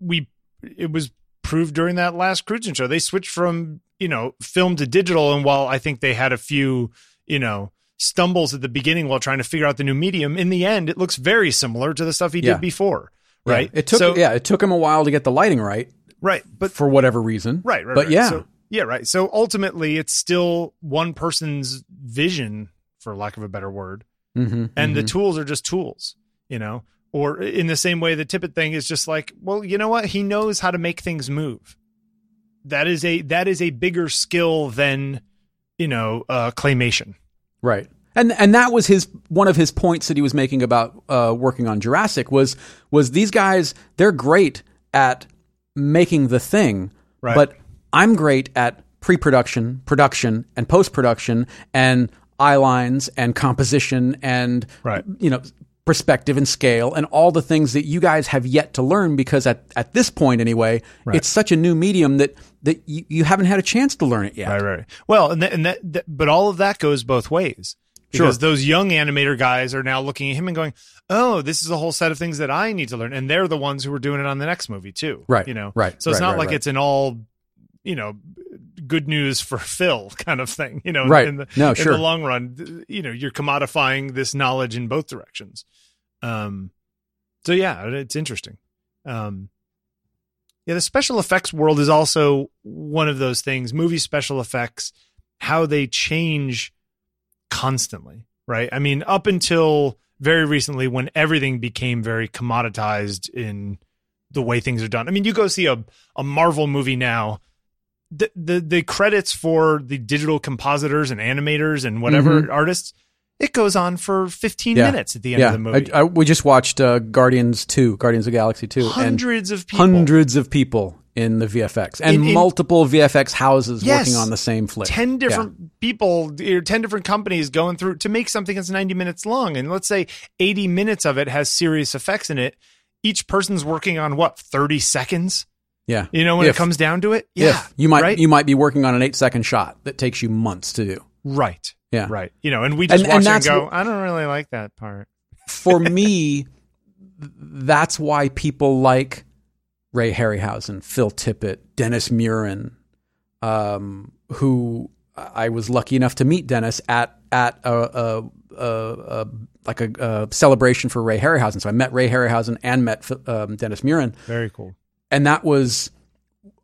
we, it was proved during that last cruising show, they switched from, you know, film to digital. And while I think they had a few, you know, stumbles at the beginning while trying to figure out the new medium, in the end, it looks very similar to the stuff he Yeah. did before. Yeah, Right. It took So- yeah, it took him a while to get the lighting right Right. But for whatever reason. Right, right. But right. yeah. So, yeah, right. So ultimately, it's still one person's vision, for lack of a better word, Mm-hmm, and the tools are just tools, you know. Or in the same way, the Tippett thing is just like, well, you know what? He knows how to make things move. That is a that is a bigger skill than, you know, uh, claymation. Right. And and that was his one of his points that he was making about uh, working on Jurassic was was these guys they're great at making the thing, Right. but I'm great at pre-production, production, and post-production, and eye lines and composition and Right. you know perspective and scale and all the things that you guys have yet to learn because at, at this point anyway it's such a new medium that that you, you haven't had a chance to learn it yet Right, right. Well, and that, and that, but all of that goes both ways. Because Sure. those young animator guys are now looking at him and going, "Oh, this is a whole set of things that I need to learn," and they're the ones who are doing it on the next movie too. Right, You know. right, So it's right, not right, like right. it's an all, you know, good news for Phil kind of thing. You know. Right. In the, No, in sure. the long run, you know, you're commodifying this knowledge in both directions. Um. So yeah, it's interesting. Um. Yeah, the special effects world is also one of those things. Movie special effects, how they change constantly, right? I mean, up until very recently when everything became very commoditized in the way things are done. I mean, you go see a, a Marvel movie now, the, the the credits for the digital compositors and animators and whatever Mhm. artists, it goes on for 15 Yeah. minutes at the end yeah, of the movie. I, I, we just watched uh, Guardians Two, Guardians of Galaxy Two, and Hundreds of people. hundreds of people in the VFX and In- in- multiple VFX houses Yes. working on the same flick. 10 different people or 10 different companies going through to make something that's 90 minutes long and let's say 80 minutes of it has serious effects in it each person's working on what 30 seconds Yeah, you know when If. it comes down to it yeah If. you might right? you might be working on an eight second shot that takes you months to do. right Yeah, right you know and we just And- watch and it and go wh- i don't really like that part For me, that's why people like Ray Harryhausen, Phil Tippett, Dennis Muren, um, who I was lucky enough to meet Dennis at at a, a, a, a like a, a celebration for Ray Harryhausen. So I met Ray Harryhausen and met um, Dennis Muren, very cool and that was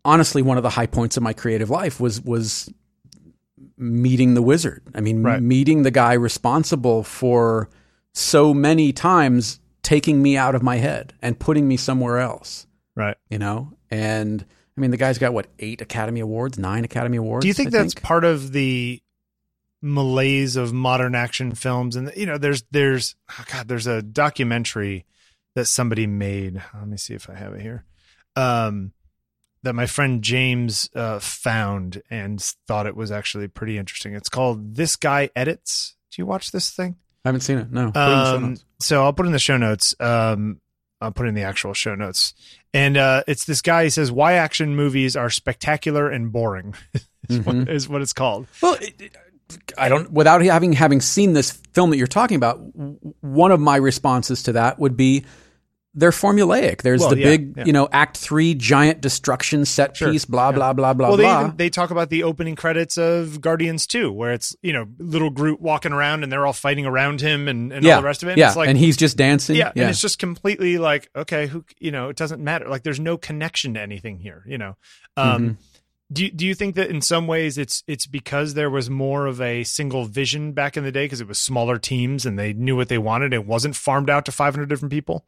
honestly one of the high points of my creative life was was meeting the wizard. I mean, Right. meeting the guy responsible for so many times taking me out of my head and putting me somewhere else. right You know, and I mean, the guy's got what eight Academy Awards, nine Academy Awards. do you think I that's part of the malaise of modern action films and you know there's there's oh god there's a documentary that somebody made let me see if i have it here um that my friend james uh found and thought it was actually pretty interesting it's called this guy edits do you watch this thing I haven't seen it. No. Put it in the show um, so I'll put in the show notes. Um, I'll put in the actual show notes. And uh, it's this guy. He says, "Why action movies are spectacular and boring." is, what, Mhm. is what it's called. Well, it, it- I don't. Without having having seen this film that you're talking about, one of my responses to that would be they're formulaic. There's Well, the yeah, big, yeah. you know, Act Three giant destruction set Sure, piece, blah yeah. blah blah blah well, they blah. even they talk about the opening credits of Guardians 2, where it's you know little Groot walking around and they're all fighting around him and, and all the rest of it. And yeah, it's like, and he's just dancing. yeah, and it's just completely like okay, who you know, it doesn't matter. Like there's no connection to anything here. You know. Um, Mm-hmm. Do you, do you think that in some ways it's it's because there was more of a single vision back in the day because it was smaller teams and they knew what they wanted it wasn't farmed out to 500 different people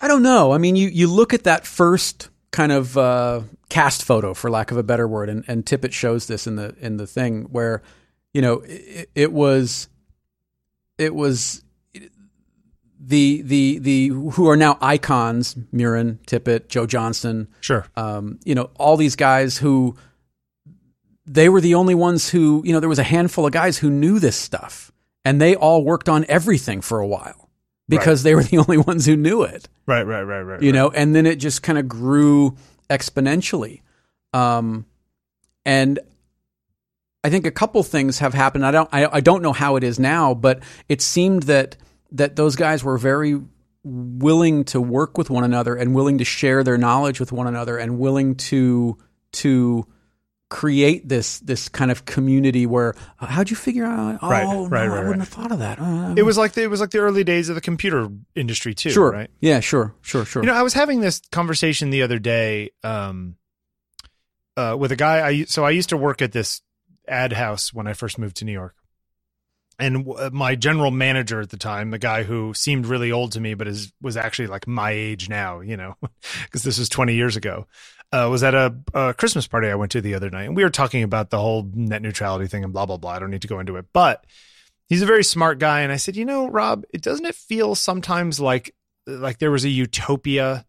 I don't know. I mean, you you look at that first kind of uh, cast photo, for lack of a better word, and, and Tippett shows this in the in the thing where, you know, it, it was, it was the the the who are now icons: Muren, Tippett, Joe Johnston. sure Um, you know, all these guys who they were the only ones who you know there was a handful of guys who knew this stuff, and they all worked on everything for a while because they were the only ones who knew it. Right right right right you know and then it just kind of grew exponentially. Um and i think a couple things have happened. I don't I, I don't know how it is now but it seemed that that those guys were very willing to work with one another and willing to share their knowledge with one another and willing to to create this this kind of community where uh, how'd you figure out oh Right, no, right, I wouldn't right. have thought of that Uh, it was like the, it was like the early days of the computer industry too sure right yeah sure sure sure You know, I was having this conversation the other day um, uh, with a guy. I so I used to work at this ad house when I first moved to New York, and w- my general manager at the time, the guy who seemed really old to me, but is was actually like my age now, you know, because this was twenty years ago. Uh, was at a, a Christmas party I went to the other night, and we were talking about the whole net neutrality thing and blah blah blah. I don't need to go into it, but he's a very smart guy, and I said, you know, Rob, it doesn't it feel sometimes like like there was a utopia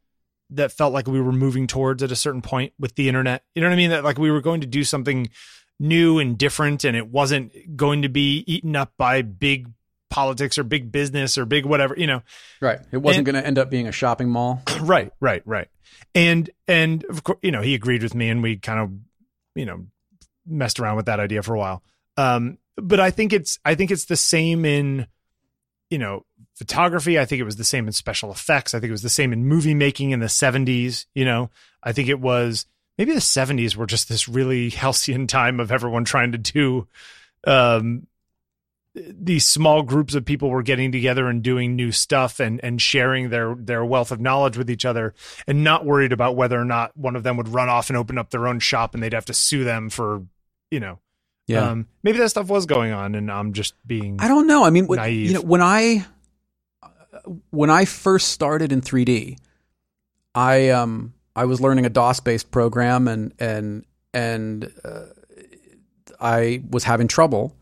that felt like we were moving towards at a certain point with the internet. You know what I mean? That like we were going to do something new and different and it wasn't going to be eaten up by big politics or big business or big whatever, you know. right it wasn't going to end up being a shopping mall right, right, right. And and of course, you know, he agreed with me and we kind of, you know, messed around with that idea for a while. Um but I think it's I think it's the same in you know, photography. I think it was the same in special effects. I think it was the same in movie making in the 70s, you know. I think it was maybe the 70s were just this really halcyon time of everyone trying to do um these small groups of people were getting together and doing new stuff and and sharing their their wealth of knowledge with each other and not worried about whether or not one of them would run off and open up their own shop and they'd have to sue them for you know yeah um maybe that stuff was going on and i'm just being I don't know. I mean, when, Naive. you know, when I when I first started in 3D, I um I was learning a DOS based program, and and and uh, I was having trouble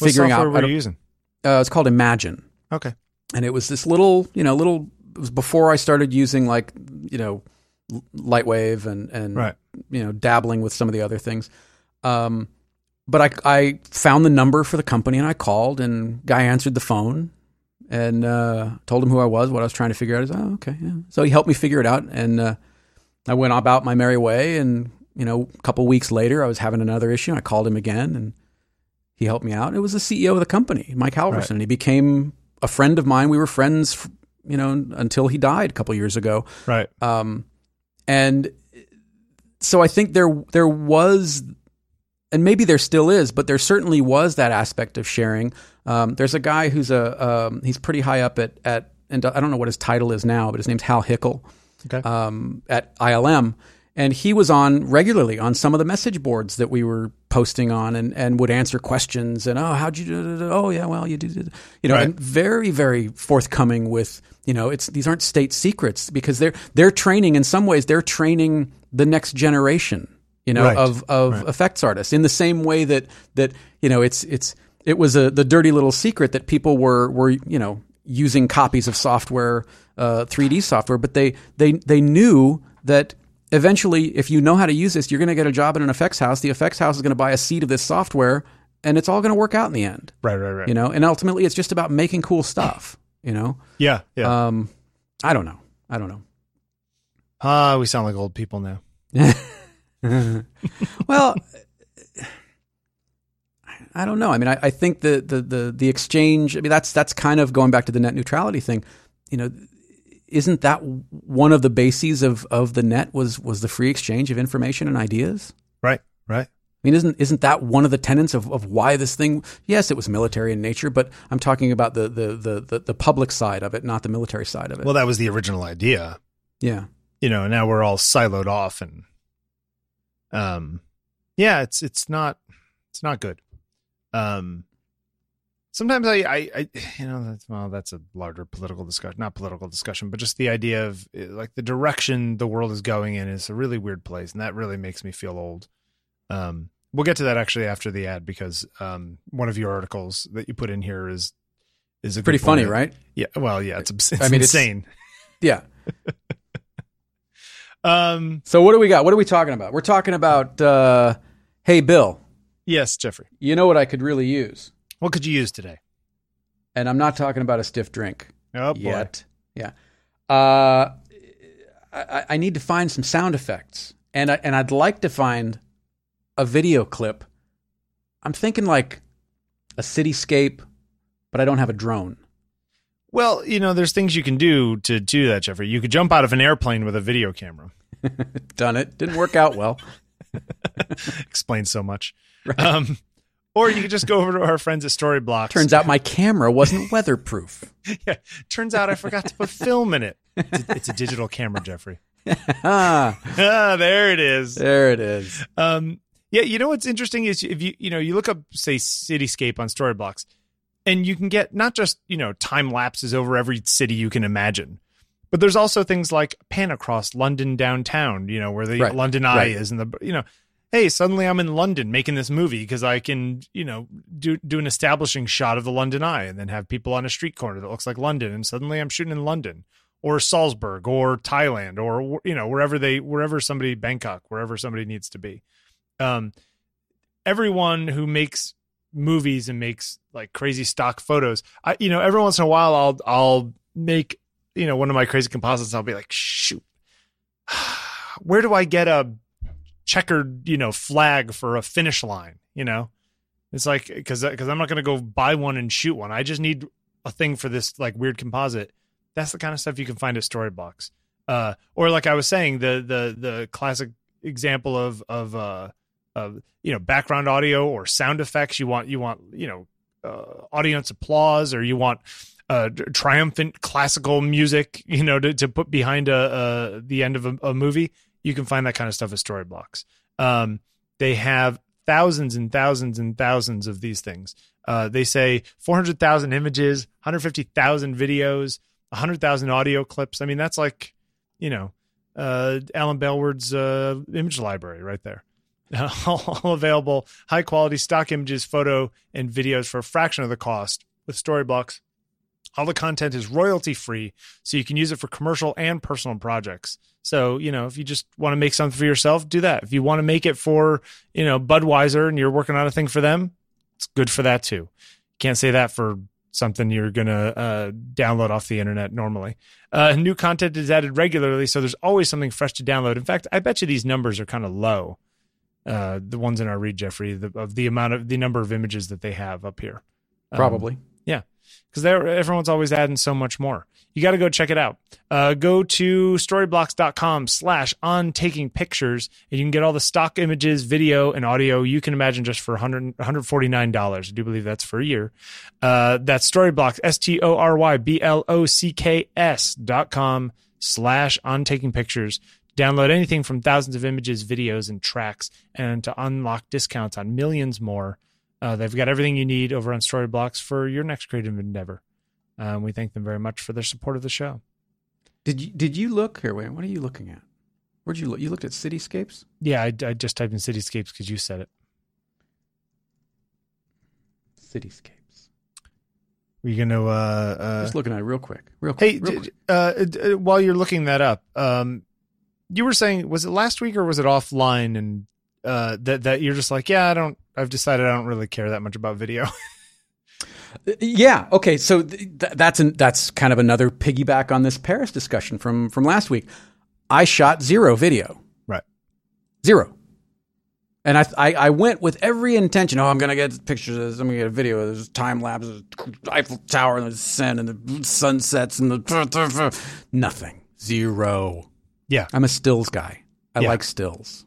What figuring software out. I were don't- you using? uh, it's called Imagine, Okay. and it was this little, you know, little. It was before I started using like, you know, Lightwave and and Right. you know dabbling with some of the other things. Um, but I I found the number for the company and I called and guy answered the phone and uh, told him who I was, what I was trying to figure out. Is oh okay, yeah. So he helped me figure it out, and uh, I went about my merry way. And you know, a couple weeks later, I was having another issue. And I called him again, and he helped me out. It was the CEO of the company, Mike Halvorson. Right. and He became a friend of mine. We were friends, you know, until he died a couple years ago. Right. Um, and so I think there there was, and maybe there still is, but there certainly was that aspect of sharing. Um, there's a guy who's a um, he's pretty high up at at and I don't know what his title is now, but his name's Hal Hickel Okay. um, at ILM, and he was on regularly on some of the message boards that we were posting on, and, and would answer questions. And oh, how'd you do? it? Oh, yeah, well, you did, it." you know, Right. and very very forthcoming with you know, it's these aren't state secrets because they're they're training in some ways they're training the next generation, you know, Right. of of effects artists in the same way that that you know it's it's it was a the dirty little secret that people were were you know using copies of software, uh, 3D software, but they they they knew that eventually, if you know how to use this, you're going to get a job in an effects house. The effects house is going to buy a seat of this software, and it's all going to work out in the end. right. Right. Right. You know, and ultimately, it's just about making cool stuff. You know, yeah. Yeah. um, I don't know. I don't know. Ah, we sound like old people now. well, I don't know. I mean, I, I think the, the the the exchange. I mean, that's that's kind of going back to the net neutrality thing. You know, isn't that one of the bases of of the net was was the free exchange of information and ideas? Right. Right. I mean, isn't isn't that one of the tenets of, of why this thing? Yes, it was military in nature, but I'm talking about the the, the the the public side of it, not the military side of it. Well, that was the original idea. yeah, You know, now we're all siloed off and um yeah, it's it's not it's not good. Um sometimes I I, I you know, that's well, that's a larger political discussion, not political discussion, but just the idea of eh, like the direction the world is going in is a really weird place and that really makes me feel old. Um we'll get to that actually after the ad because um one of your articles that you put in here is is a pretty funny, right? Yeah, well, yeah, it's, it's I mean, it's- insane. Yeah. um So what do we got? What are we talking about? We're talking about. Uh, hey, Bill. yes, Jeffrey. You know what I could really use, What could you use today? and I'm not talking about a stiff drink Oh boy. yet. Yeah. Uh, I, I need to find some sound effects, and I, and I'd like to find a video clip. I'm thinking like a cityscape, but I don't have a drone. Well, you know, there's things you can do to do that, Jeffrey. You could jump out of an airplane with a video camera. Done it. Didn't work out well. Explains so much. Um, or you could just go over to our friends at Storyblocks. Turns out my camera wasn't weatherproof. yeah, turns out I forgot to put film in it. It's a, it's a digital camera, Jeffrey. ah, there it is. there it is. Um, yeah, you know what's interesting is if you you know you look up say Cityscape on Storyblocks, and you can get not just you know time lapses over every city you can imagine, but there's also things like pan across London downtown, you know where the Right, London Eye right. is, and the you know. Hey, suddenly I'm in London making this movie because I can, you know, do do an establishing shot of the London Eye and then have people on a street corner that looks like London, and suddenly I'm shooting in London or Salzburg or Thailand or you know wherever they wherever somebody Bangkok wherever somebody needs to be. Um, everyone who makes movies and makes like crazy stock photos, I you know every once in a while I'll I'll make you know one of my crazy composites. I'll be like, shoot, where do I get a checkered you know flag for a finish line? You know, it's like because because I'm not going to go buy one and shoot one. I just need a thing for this like weird composite. That's the kind of stuff you can find at Storyblocks. Uh, or like I was saying, the the the classic example of of uh of you know background audio or sound effects. You want you want you know uh, audience applause or you want uh triumphant classical music you know to, to put behind a, a the end of a, a movie you can find that kind of stuff at storyblocks um they have thousands and thousands and thousands of these things uh they say 400,000 images 150,000 videos 100,000 audio clips i mean that's like you know uh, Alan Bellward's uh, image library right there. all, all available high quality stock images, photo, and videos for a fraction of the cost with Storyblocks. All the content is royalty free, so you can use it for commercial and personal projects. So, you know, if you just want to make something for yourself, do that. If you want to make it for, you know, Budweiser and you're working on a thing for them, it's good for that too. Can't say that for something you're going to uh, download off the internet normally. Uh, new content is added regularly, so there's always something fresh to download. In fact, I bet you these numbers are kind of low. Uh, the ones in our read, Jeffrey, the, of the amount of the number of images that they have up here. Um, Probably. yeah, because everyone's always adding so much more. You got to go check it out. Uh, go to storyblocks.com slash on taking pictures and you can get all the stock images, video, and audio you can imagine just for $100, $149. I do believe that's for a year. Uh, that's storyblocks, S-T-O-R-Y-B-L-O-C-K-S dot com slash on taking pictures. Download anything from thousands of images, videos, and tracks, and to unlock discounts on millions more. Uh, they've got everything you need over on Storyblocks for your next creative endeavor. Um, we thank them very much for their support of the show. Did you did you look here? Wait, what are you looking at? Where'd you look? You looked at cityscapes. Yeah, I, I just typed in cityscapes because you said it. Cityscapes. Were you gonna? Uh, uh, Just looking at it real quick. Real quick. hey, real quick. uh, uh, while you're looking that up, um, you were saying was it last week or was it offline? And uh, that that you're just like, yeah, I don't. I've decided I don't really care that much about video. Yeah. Okay. So th- th- that's an, that's kind of another piggyback on this Paris discussion from from last week. I shot zero video. Right. Zero. And I, I I went with every intention. Oh, I'm gonna get pictures. of this. I'm gonna get a video. There's time lapse, there's Eiffel Tower, and the sun, and the sunsets, and the nothing. Zero. Yeah. I'm a stills guy. I Yeah. like stills.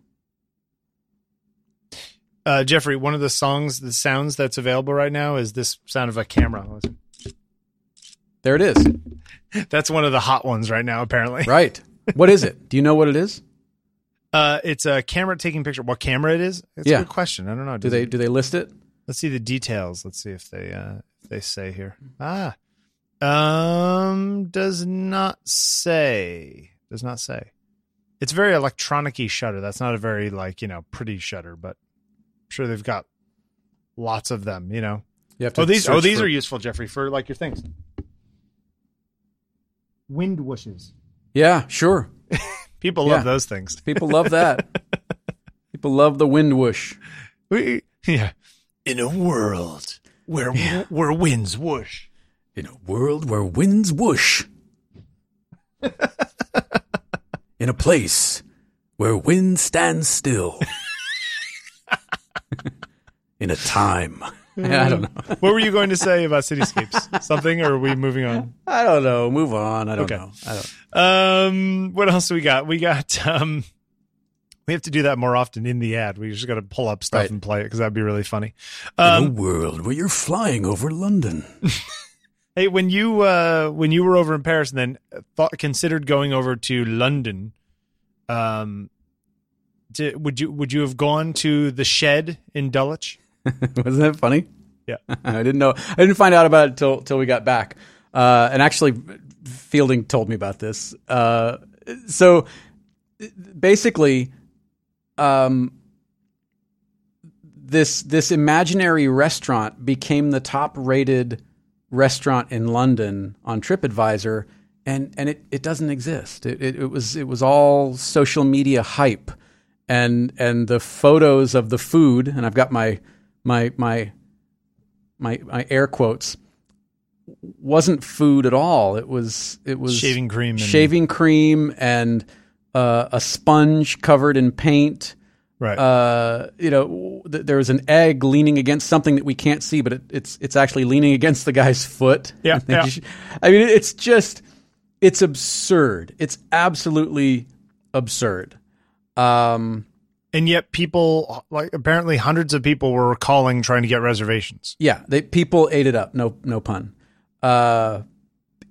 Uh, Jeffrey, one of the songs, the sounds that's available right now is this sound of a camera. There it is. That's one of the hot ones right now, apparently. Right. What is it? Do you know what it is? Uh, it's a camera taking picture. What camera it is? It's Yeah. a good question. I don't know. Do Does they do they list it? let's see the details. Let's see if they uh if they say here. Ah. Um does not say. Does not say. It's very electronic-y shutter. That's not a very like, you know, pretty shutter, but sure they've got lots of them, you know. You have to Oh, these oh these for- are useful, Jeffrey, for like your things. Wind whooshes. Yeah, sure. People Yeah. love those things. People love that. People love the wind whoosh. We, yeah. In a world where where winds whoosh. In a world where winds whoosh. In a place where wind stands still. In a time. I don't know. what were you going to say about cityscapes? Something, or are we moving on? I don't know. Move on. I don't Okay. know. I don't. Um, what else do we got? We got um, we have to do that more often in the ad. We just got to pull up stuff Right. and play it because that'd be really funny. In a Um, world where you're flying over London. hey, when you uh when you were over in Paris and then thought considered going over to London, um, di- would you would you have gone to the shed in Dulwich? Wasn't that funny? Yeah. I didn't know. I didn't find out about it till till we got back. Uh, and actually, Fielding told me about this. Uh, so basically, um, this this imaginary restaurant became the top rated restaurant in London on TripAdvisor, and and it, it doesn't exist. It, it it was it was all social media hype, and and the photos of the food, and I've got my my my my my air quotes wasn't food at all. It was it was Shaving cream and- shaving cream, and uh, a sponge covered in paint. Right. Uh, you know, th- there was an egg leaning against something that we can't see, but it, it's it's actually leaning against the guy's foot. Yeah, I yeah. should- I mean, it's just it's absurd. It's absolutely absurd. Um, and yet people like apparently hundreds of people were calling trying to get reservations. Yeah, they people ate it up. No, no pun. Uh,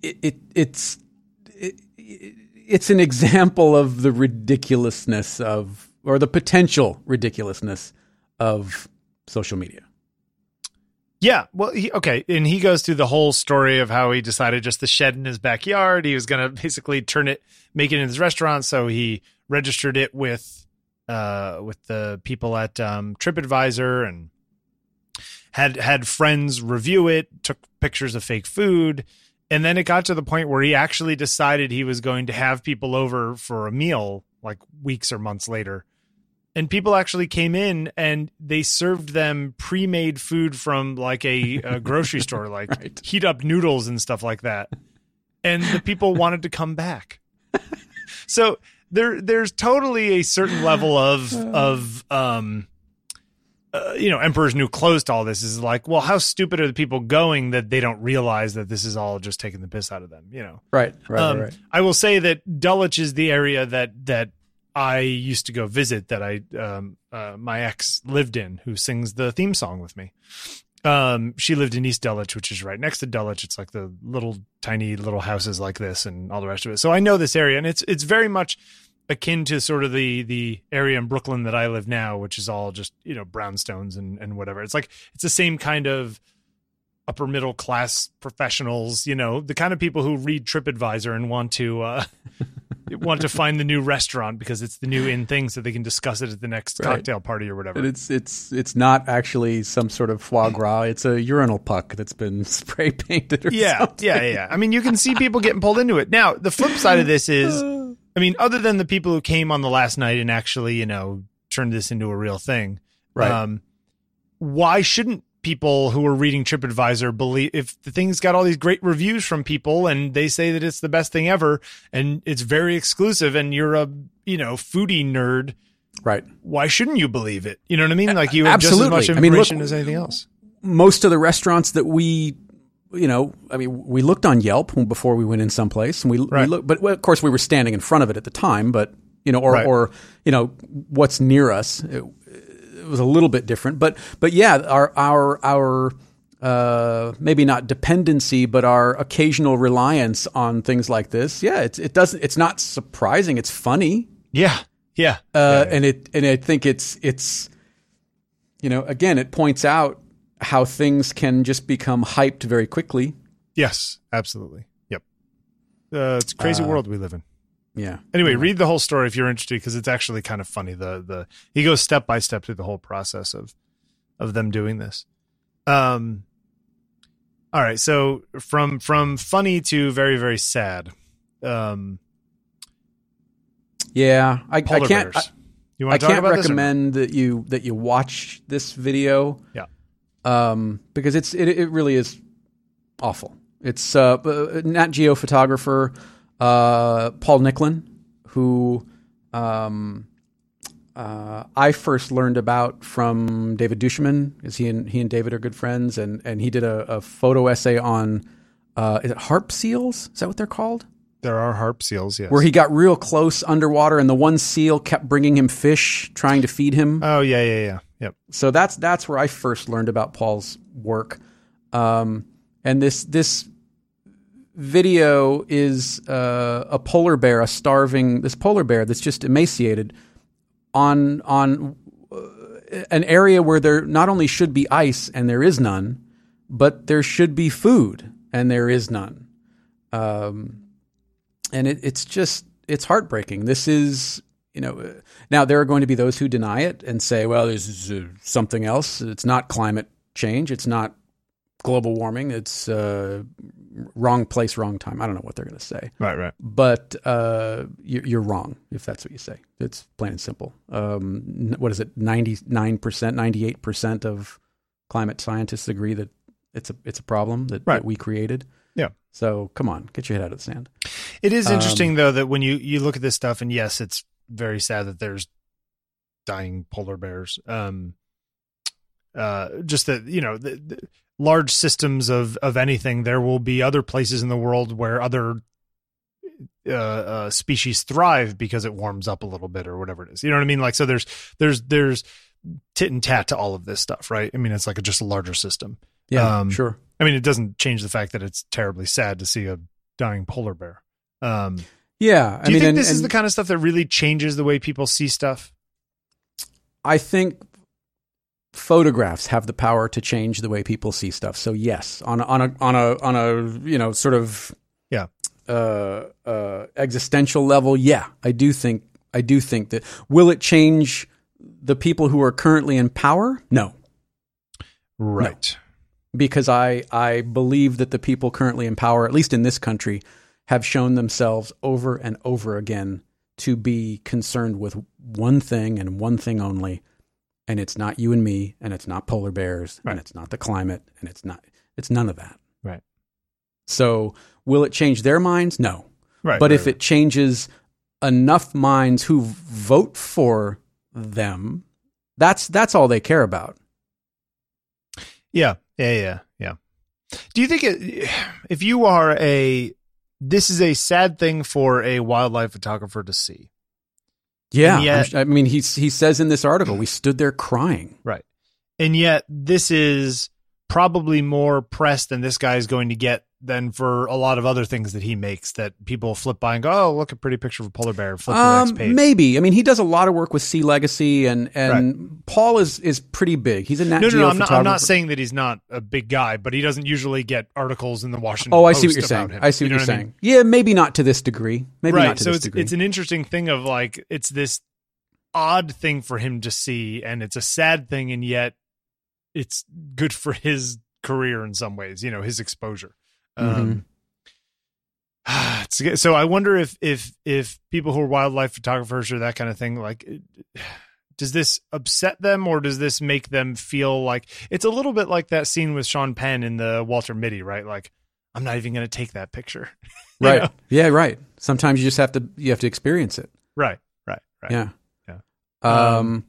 it, it it's it, it's an example of the ridiculousness of, or the potential ridiculousness of social media. Yeah, well, he, okay, and he goes through the whole story of how he decided just the shed in his backyard. He was going to basically turn it, make it into his restaurant. So he registered it with, uh, with the people at um, TripAdvisor and had had friends review it, took pictures of fake food, and then it got to the point where he actually decided he was going to have people over for a meal, like weeks or months later. And people actually came in and they served them pre-made food from like a, a grocery store like right. heat up noodles and stuff like that. And the people wanted to come back. So there there's totally a certain level of of um uh, you know emperor's new clothes to all this is like well how stupid are the people going that they don't realize that this is all just taking the piss out of them you know right right, um, right. i will say that dulwich is the area that that I used to go visit that I um, uh, my ex lived in, who sings the theme song with me. Um, she lived in East Dulwich, which is right next to Dulwich. It's like the little tiny little houses like this and all the rest of it. So I know this area, and it's it's very much akin to sort of the the area in Brooklyn that I live now, which is all just you know brownstones and and whatever. It's like it's the same kind of upper middle class professionals, you know, the kind of people who read TripAdvisor and want to uh, want to find the new restaurant because it's the new in thing, so they can discuss it at the next right. cocktail party or whatever. And it's it's it's not actually some sort of foie gras; it's a urinal puck that's been spray painted. yeah, something. Yeah, yeah, yeah. I mean, you can see people getting pulled into it. Now, the flip side of this is, I mean, other than the people who came on the last night and actually, you know, turned this into a real thing, right? Um, why shouldn't people who are reading TripAdvisor believe if the thing's got all these great reviews from people and they say that it's the best thing ever and it's very exclusive and you're a you know foodie nerd, right? Why shouldn't you believe it? You know what I mean? Like you have Absolutely. just as much information I mean, look, as anything else. Most of the restaurants that we you know, I mean, we looked on Yelp before we went in someplace, and we, right. we looked, but of course we were standing in front of it at the time. But you know, or right. or you know, what's near us. It, was a little bit different, but but yeah, our our our uh, maybe not dependency, but our occasional reliance on things like this. Yeah, it's it doesn't. It's not surprising. It's funny. Yeah, yeah. Uh, yeah. And it and I think it's it's you know again it points out how things can just become hyped very quickly. Yes, absolutely. Yep. Uh, it's a crazy uh, world we live in. Yeah. Anyway, yeah. read the whole story if you're interested because it's actually kind of funny. The the he goes step by step through the whole process of of them doing this. Um. All right, so from from funny to very very sad. Um. Yeah, I, I can't. I, you want to I can't recommend that you that you watch this video. Yeah. Um, because it's it it really is awful. It's uh, uh Nat Geo photographer uh, Paul Nicklen, who um, uh, I first learned about from David duChemin, because he and he and David are good friends, and and he did a, a photo essay on uh, is it harp seals? Is that what they're called? There are harp seals, yes. Where he got real close underwater, and the one seal kept bringing him fish, trying to feed him. Oh yeah, yeah, yeah. Yep. So that's that's where I first learned about Paul's work. Um, and this this video is uh, a polar bear, a starving this polar bear that's just emaciated on on uh, an area where there not only should be ice and there is none, but there should be food and there is none. Um, and it, it's just it's heartbreaking. This is you know now there are going to be those who deny it and say, well, this is uh, something else. It's not climate change. It's not global warming. It's uh, wrong place, wrong time. I don't know what they're going to say. Right, right. But uh, you're wrong if that's what you say. It's plain and simple. Um, what is it? Ninety nine percent, ninety eight percent of climate scientists agree that it's a it's a problem that, right. that, we created. Yeah. So come on, get your head out of the sand. It is interesting um, though that when you you look at this stuff, and yes, it's very sad that there's dying polar bears. Um, uh, just that you know the, the, large systems of of anything, there will be other places in the world where other uh, uh, species thrive because it warms up a little bit or whatever it is. You know what I mean? Like so, there's there's there's tit and tat to all of this stuff, right? I mean, it's like a, just a larger system. Yeah, um, sure. I mean, it doesn't change the fact that it's terribly sad to see a dying polar bear. Um, yeah, I do you mean, think and, this and is the kind of stuff that really changes the way people see stuff? I think photographs have the power to change the way people see stuff. So yes, on a, on a on a on a you know sort of Yeah. uh, uh, existential level, yeah, I do think I do think that will it change the people who are currently in power? No, Right. because I I believe that the people currently in power, at least in this country, have shown themselves over and over again to be concerned with one thing and one thing only, and it's not you and me, and it's not polar bears, Right. and it's not the climate, and it's not it's none of that. Right. So, will it change their minds? No. Right. But right, if it changes enough minds who vote for them, that's that's all they care about. Yeah, yeah, yeah, yeah. Do you think it, if you are a this is a sad thing for a wildlife photographer to see, Yeah, yet- I mean, he he says in this article, we stood there crying. right? And yet this is probably more press than this guy is going to get than for a lot of other things that he makes that people flip by and go, "Oh, look a pretty picture of a polar bear." Flip the Um, page. maybe. I mean, he does a lot of work with Sea Legacy, and and Paul is is pretty big. He's a Nat no, no, Geo no. I'm not, I'm not saying that he's not a big guy, but he doesn't usually get articles in the Washington. Oh, I see what you're saying. him. I see what You know I saying. mean? Yeah, maybe not to this degree. Maybe right. not to so this it's degree. it's an interesting thing of like it's this odd thing for him to see, and it's a sad thing, and yet it's good for his career in some ways. You know, his exposure. Um, so I wonder if if if people who are wildlife photographers or that kind of thing like. Does this upset them or does this make them feel like it's a little bit like that scene with Sean Penn in the Walter Mitty, right? Like, I'm not even going to take that picture. Right. know? Yeah, right. Sometimes you just have to you have to experience it. Right, right, right. Yeah. Yeah. Um,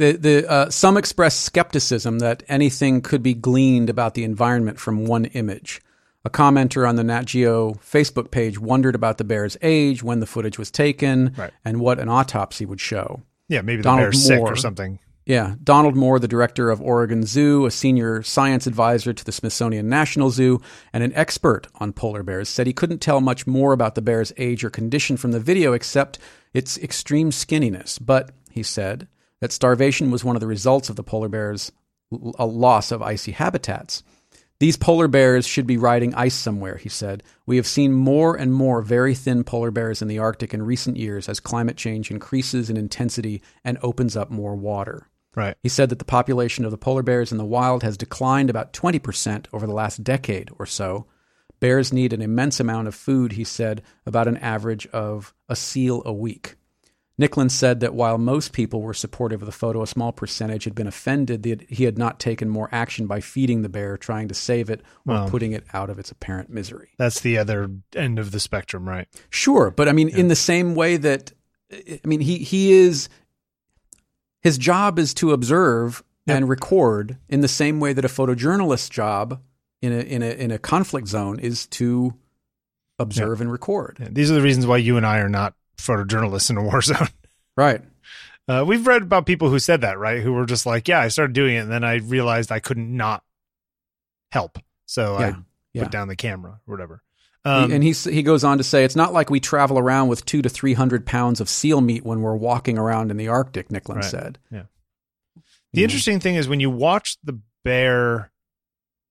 the the uh, some express skepticism that anything could be gleaned about the environment from one image. A commenter on the Nat Geo Facebook page wondered about the bear's age, when the footage was taken, Right. and what an autopsy would show. Yeah, maybe the Donald bear's sick or something. Yeah, Donald Moore, the director of Oregon Zoo, a senior science advisor to the Smithsonian National Zoo, and an expert on polar bears, said he couldn't tell much more about the bear's age or condition from the video except its extreme skinniness. But, he said, that starvation was one of the results of the polar bear's l- a loss of icy habitats. These polar bears should be riding ice somewhere, he said. We have seen more and more very thin polar bears in the Arctic in recent years as climate change increases in intensity and opens up more water. Right. He said that the population of the polar bears in the wild has declined about 20% over the last decade or so. Bears need an immense amount of food, he said, about an average of a seal a week. Nicklen said that while most people were supportive of the photo, a small percentage had been offended that he had not taken more action by feeding the bear, trying to save it, or Well. putting it out of its apparent misery. That's the other end of the spectrum, right? Sure, but I mean, in the same way that, I mean, he he is his job is to observe Yep. and record in the same way that a photojournalist's job in a in a in a conflict zone is to observe and record. Yeah, These are the reasons why you and I are not photojournalists in a war zone. Right. Uh, we've read about people who said that, right? Who were just like, "Yeah, I started doing it, and then I realized I couldn't not help, so I Yeah. Yeah. put down the camera or whatever." Um, and he he goes on to say it's not like we travel around with two to three hundred pounds of seal meat when we're walking around in the Arctic. Nicklen Right. said. Yeah. The know? interesting thing is when you watch the bear,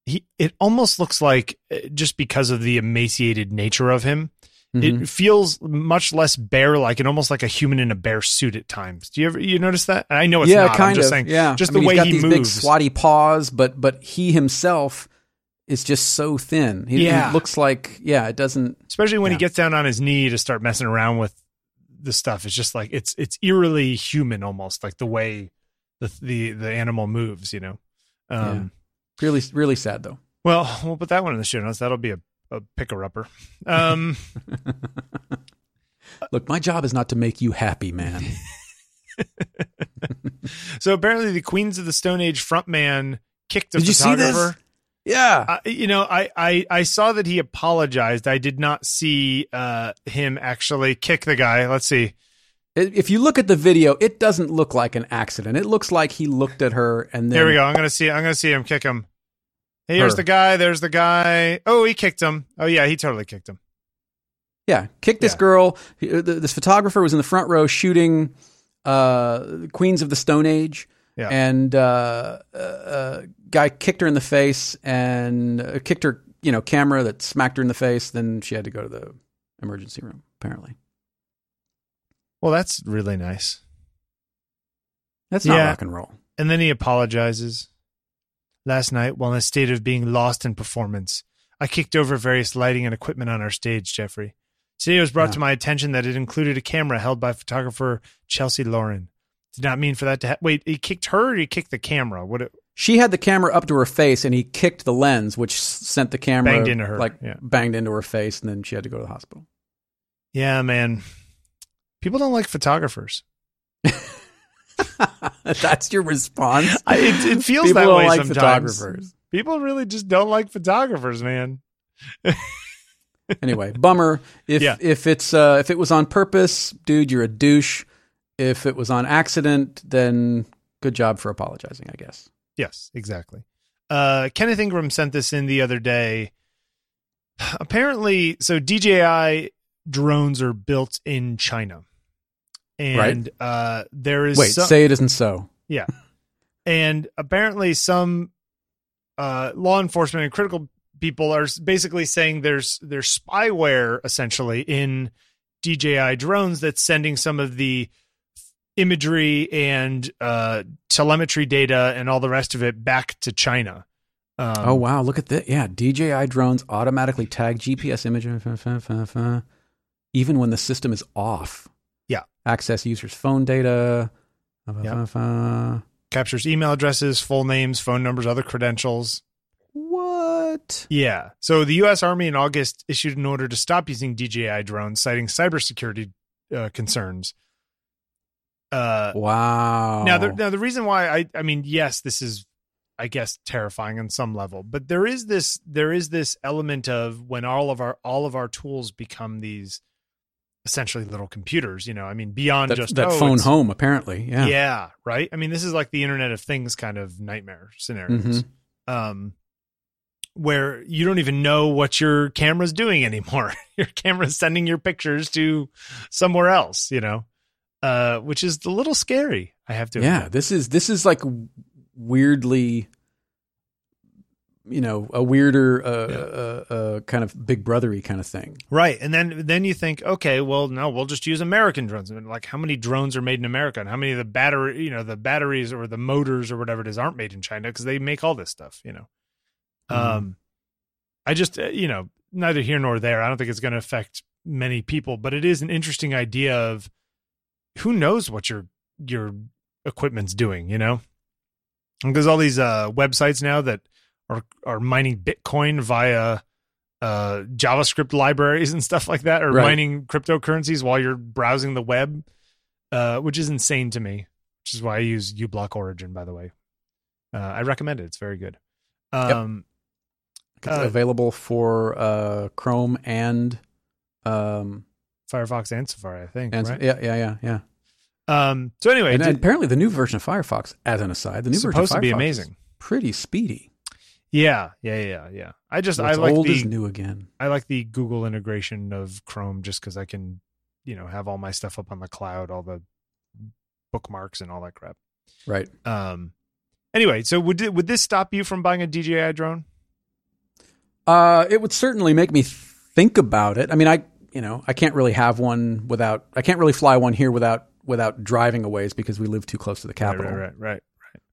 he it almost looks like uh, just because of the emaciated nature of him, Mhm. it feels much less bear like and almost like a human in a bear suit at times. Do you ever you notice that? And I know it's yeah, not. kind I'm just of. saying. yeah, just I the mean, way he's got he these moves. big swatty paws, but but he himself is just so thin. He, he Yeah. looks like yeah, it doesn't. Especially when he gets down on his knee to start messing around with the stuff. It's just like it's it's eerily human almost, like the way the the the animal moves. You know. Um, Really, really sad though. Well, we'll put that one in the show notes. That'll be a, a picker upper. Um, Look, my job is not to make you happy, man. so apparently, the Queens of the Stone Age frontman kicked a Did you see this? photographer. yeah, I, you know, I, I I saw that he apologized. I did not see uh, him actually kick the guy. Let's see. if you look at the video, it doesn't look like an accident. It looks like he looked at her and then Here we go. I'm gonna see. I'm gonna see him kick him. Here's Her. the guy. There's the guy. Oh, he kicked him. Oh yeah, he totally kicked him. Yeah, kicked this Yeah. girl. Uh, th- This photographer was in the front row shooting uh, Queens of the Stone Age, Yeah. And uh, uh, uh, guy kicked her in the face and kicked her, you know, camera that smacked her in the face. Then she had to go to the emergency room. Apparently, Well, that's really nice. that's not Yeah. rock and roll. And then he apologizes. Last night, while in a state of being lost in performance, I kicked over various lighting and equipment on our stage, Jeffrey. Today it was brought Yeah. to my attention that it included a camera held by photographer Chelsea Lauren. Did not mean for that to ha- wait. He kicked her, or he kicked the camera. What? It, She had the camera up to her face, and he kicked the lens, which sent the camera Banged into her, like yeah. banged into her face, and then she had to go to the hospital. yeah, man. People don't like photographers. That's your response. I, it, it feels People that way like sometimes. photographers. People really just don't like photographers, man. anyway, bummer. If Yeah. if it's uh, if it was on purpose, dude, you're a douche. If it was on accident, then good job for apologizing, I guess. Yes, exactly. Uh, Kenneth Ingram sent this in the other day. Apparently, so DJI drones are built in China, and uh, there is Wait, some- say it isn't so. Yeah, and apparently some uh, law enforcement and critical people are basically saying there's there's spyware essentially in DJI drones that's sending some of the imagery and uh, telemetry data and all the rest of it back to China. Um, oh wow, look at that! Yeah, DJI drones automatically tag GPS image, fa- fa- fa- fa, even when the system is off. Yeah. access users' phone data. Yep. captures email addresses, full names, phone numbers, other credentials. What? Yeah. So the U.S. Army in August issued an order to stop using DJI drones, citing cybersecurity uh, concerns. Uh, Wow. Now, the, now the reason why I, I mean, yes, this is, I guess, terrifying on some level, but there is this, there is this element of when all of our, all of our tools become these essentially little computers. You know, I mean, beyond that, just that oh, phone home, apparently. Yeah. yeah, right. I mean, this is like the Internet of Things kind of nightmare scenarios, Mhm. um, where you don't even know what your camera's doing anymore. your camera's sending your pictures to somewhere else, you know, uh, which is a little scary. I have to. yeah admit. this is this is like weirdly you know a weirder uh, uh, uh, kind of big brothery kind of thing right. And then then you think, okay, well, no, we'll just use American drones. And like, how many drones are made in America, and how many of the battery, you know, the batteries or the motors or whatever it is aren't made in China because they make all this stuff, you know. Mhm. Um, I just, uh, you know, neither here nor there. I don't think it's going to affect many people, but it is an interesting idea of who knows what your your equipment's doing. You know, and there's all these uh, websites now that are mining Bitcoin via uh, JavaScript libraries and stuff like that, or Right. mining cryptocurrencies while you're browsing the web, uh, which is insane to me. Which is why I use uBlock Origin, by the way. Uh, I recommend it; it's very good. Um, it's Uh, available for uh, chrome and um Firefox and Safari, I think. and right? yeah yeah yeah yeah Um. So anyway, and, did- apparently the new version of firefox as an aside the new version supposed of to be amazing. pretty speedy Yeah, yeah, yeah, yeah. I just I like old the is new again I like the Google integration of Chrome just because I can, you know, have all my stuff up on the cloud, all the bookmarks and all that crap. right Um. Anyway, so would would this stop you from buying a DJI drone? Uh, it would certainly make me think about it. I mean, I you know I can't really have one without I can't really fly one here without without driving a ways because we live too close to the capital. Right, right, right.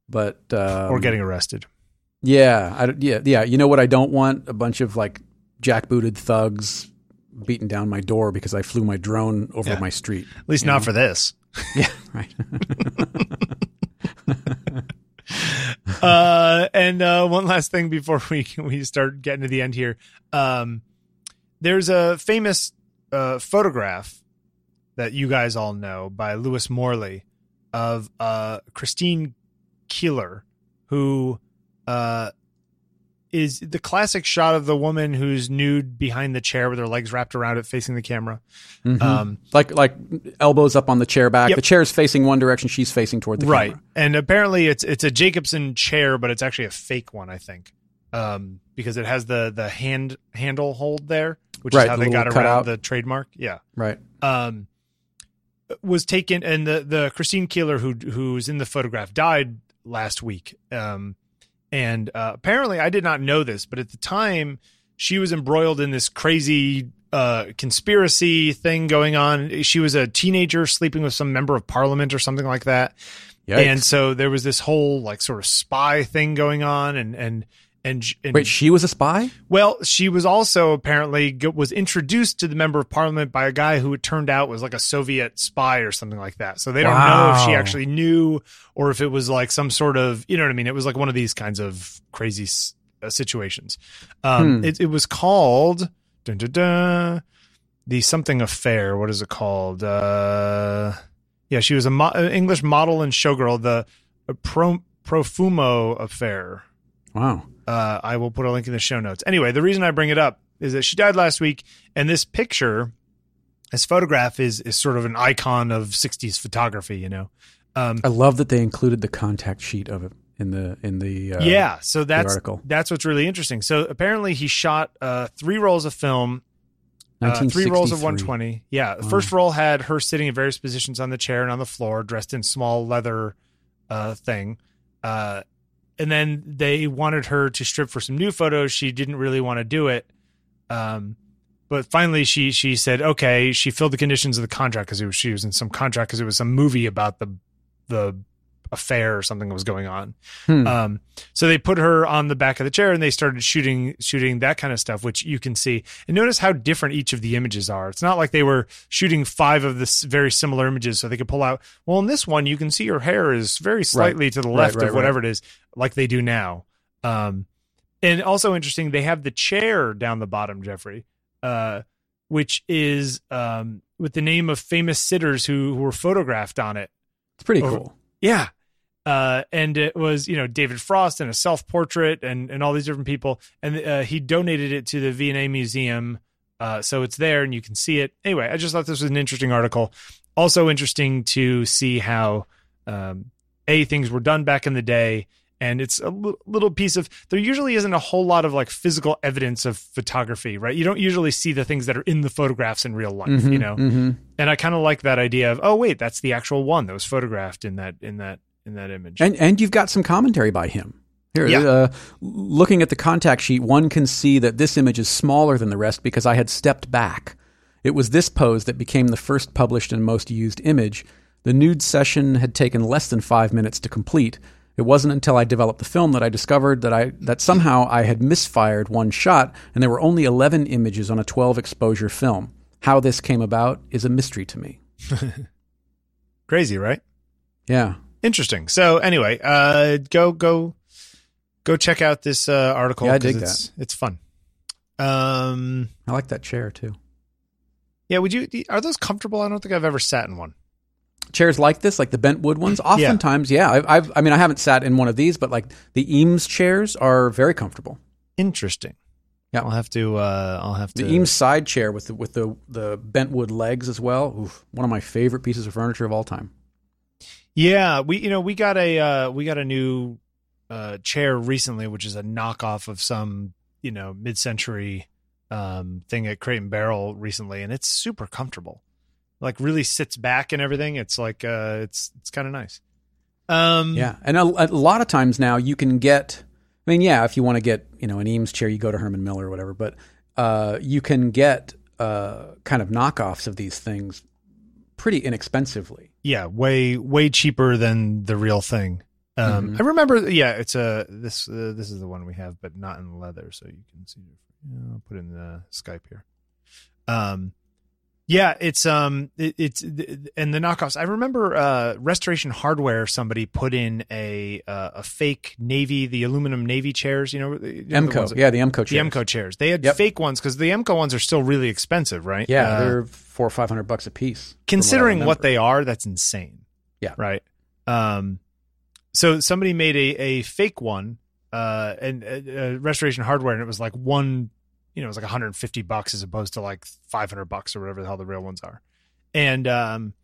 But um, or getting arrested. Yeah, I, yeah, yeah. You know what? I don't want a bunch of like jackbooted thugs beating down my door because I flew my drone over Yeah. my street. At least not know? for this. Yeah, right. uh, and uh, one last thing before we we start getting to the end here. Um, there's a famous uh, photograph that you guys all know by Lewis Morley of uh, Christine Keeler, who uh, is the classic shot of the woman who's nude behind the chair with her legs wrapped around it, facing the camera. Mhm. Um, like like elbows up on the chair back. Yep. The is facing one direction. She's facing toward the right camera. and apparently it's it's a Jacobsen chair but it's actually a fake one i think um because it has the the hand handle hold there which Right, is how the they got around cutout. the trademark yeah Right. um was taken and the the christine keeler who who's in the photograph died last week. Um, and uh, apparently, I did not know this, but at the time, she was embroiled in this crazy uh, conspiracy thing going on. She was a teenager sleeping with some member of parliament or something like that. Yikes. And so there was this whole like sort of spy thing going on, and and and, and Wait, she was a spy? well, she was also apparently was introduced to the member of parliament by a guy who it turned out was like a Soviet spy or something like that. So they don't know if she actually knew or if it was like some sort of you know what I mean. It was like one of these kinds of crazy s- uh, situations. Um, Hmm. it, it was called dun, dun, dun, the something affair. What is it called? Uh, yeah, she was a mo- uh, English model and showgirl. The uh, Pro- Profumo affair. Wow. Uh, I will put a link in the show notes. Anyway, the reason I bring it up is that she died last week, and this picture, this photograph, is is sort of an icon of '60s photography. You know, um, I love that they included the contact sheet of it in the in the uh, yeah. So that's article. that's what's really interesting. So apparently, he shot uh, three rolls of film, uh, three rolls of 120. Yeah, the first roll had her sitting in various positions on the chair and on the floor, dressed in small leather uh, thing. Uh, and then they wanted her to strip for some new photos. She didn't really want to do it. Um, but finally, she she said, okay. She filled the conditions of the contract because she was in some contract because it was some movie about the the affair or something that was going on. Hmm. Um, so they put her on the back of the chair and they started shooting shooting that kind of stuff, which you can see. And notice how different each of the images are. It's not like they were shooting five of this very similar images, so they could pull out. Well, in this one, you can see her hair is very slightly to the Right, left right, of whatever it is, like they do now. Um, and also interesting, they have the chair down the bottom, Jeffrey, uh, which is um, with the name of famous sitters who, who were photographed on it. it's pretty over- cool. Yeah. Uh, and it was, you know, David Frost and a self portrait and, and all these different people. And uh, he donated it to the V&A Museum. Uh, so it's there and you can see it. Anyway, I just thought this was an interesting article. Also interesting to see how, um, A, things were done back in the day. And it's a little piece of, there usually isn't a whole lot of like physical evidence of photography, right? You don't usually see the things that are in the photographs in real life, you Mhm, know? mhm. and I kind of like that idea of oh wait that's the actual one that was photographed in that in that in that image. And and you've got some commentary by him. Here, Yeah. uh, looking at the contact sheet, one can see that this image is smaller than the rest because I had stepped back. It was this pose that became the first published and most used image. The nude session had taken less than five minutes to complete. It wasn't until I developed the film that I discovered that I that somehow I had misfired one shot, and there were only eleven images on a twelve exposure film. How this came about is a mystery to me. Crazy, right? Yeah, Interesting. So anyway, uh, go go go check out this uh, article. Yeah, I dig it's, It's fun. Um, I like that chair too. yeah. Would you? Are those comfortable? I don't think I've ever sat in one. Chairs like this, like the bent wood ones, oftentimes, yeah. I've, I've, I mean, I haven't sat in one of these, but like the Eames chairs are very comfortable. Interesting. Yeah. I'll have to. Uh, I'll have to. The. Eames side chair with the with the the bent wood legs as well. Oof, one of my favorite pieces of furniture of all time. Yeah, we you know we got a uh, we got a new uh, chair recently, which is a knockoff of some you know mid century um, thing at Crate and Barrel recently, and it's super comfortable. Like really sits back and everything. It's like uh, it's it's kind of nice. Um, Yeah, and a, a lot of times now you can get. I mean, yeah, if you want to get you know an Eames chair, you go to Herman Miller or whatever. But uh, you can get uh, kind of knockoffs of these things pretty inexpensively. yeah, way way cheaper than the real thing. Um, Mhm. I remember, yeah, it's a this uh, this is the one we have, but not in leather, so you can see. Yeah, I'll put in the Skype here. Um, yeah, it's um, it, it's and the knockoffs. I remember uh, Restoration Hardware. Somebody put in a uh, a fake navy, the aluminum navy chairs. You know, you know the Emeco, that- yeah, the Emeco the chairs. Emeco chairs. They had Yep. fake ones because the Emeco ones are still really expensive, right? Yeah, Uh, they're four or five hundred bucks a piece. considering I what they are, that's insane. Yeah. Right. Um, so somebody made a, a fake one, uh, and uh, uh, Restoration Hardware, and it was like one, you know, it was like 150 bucks as opposed to like 500 bucks or whatever the hell the real ones are. And um,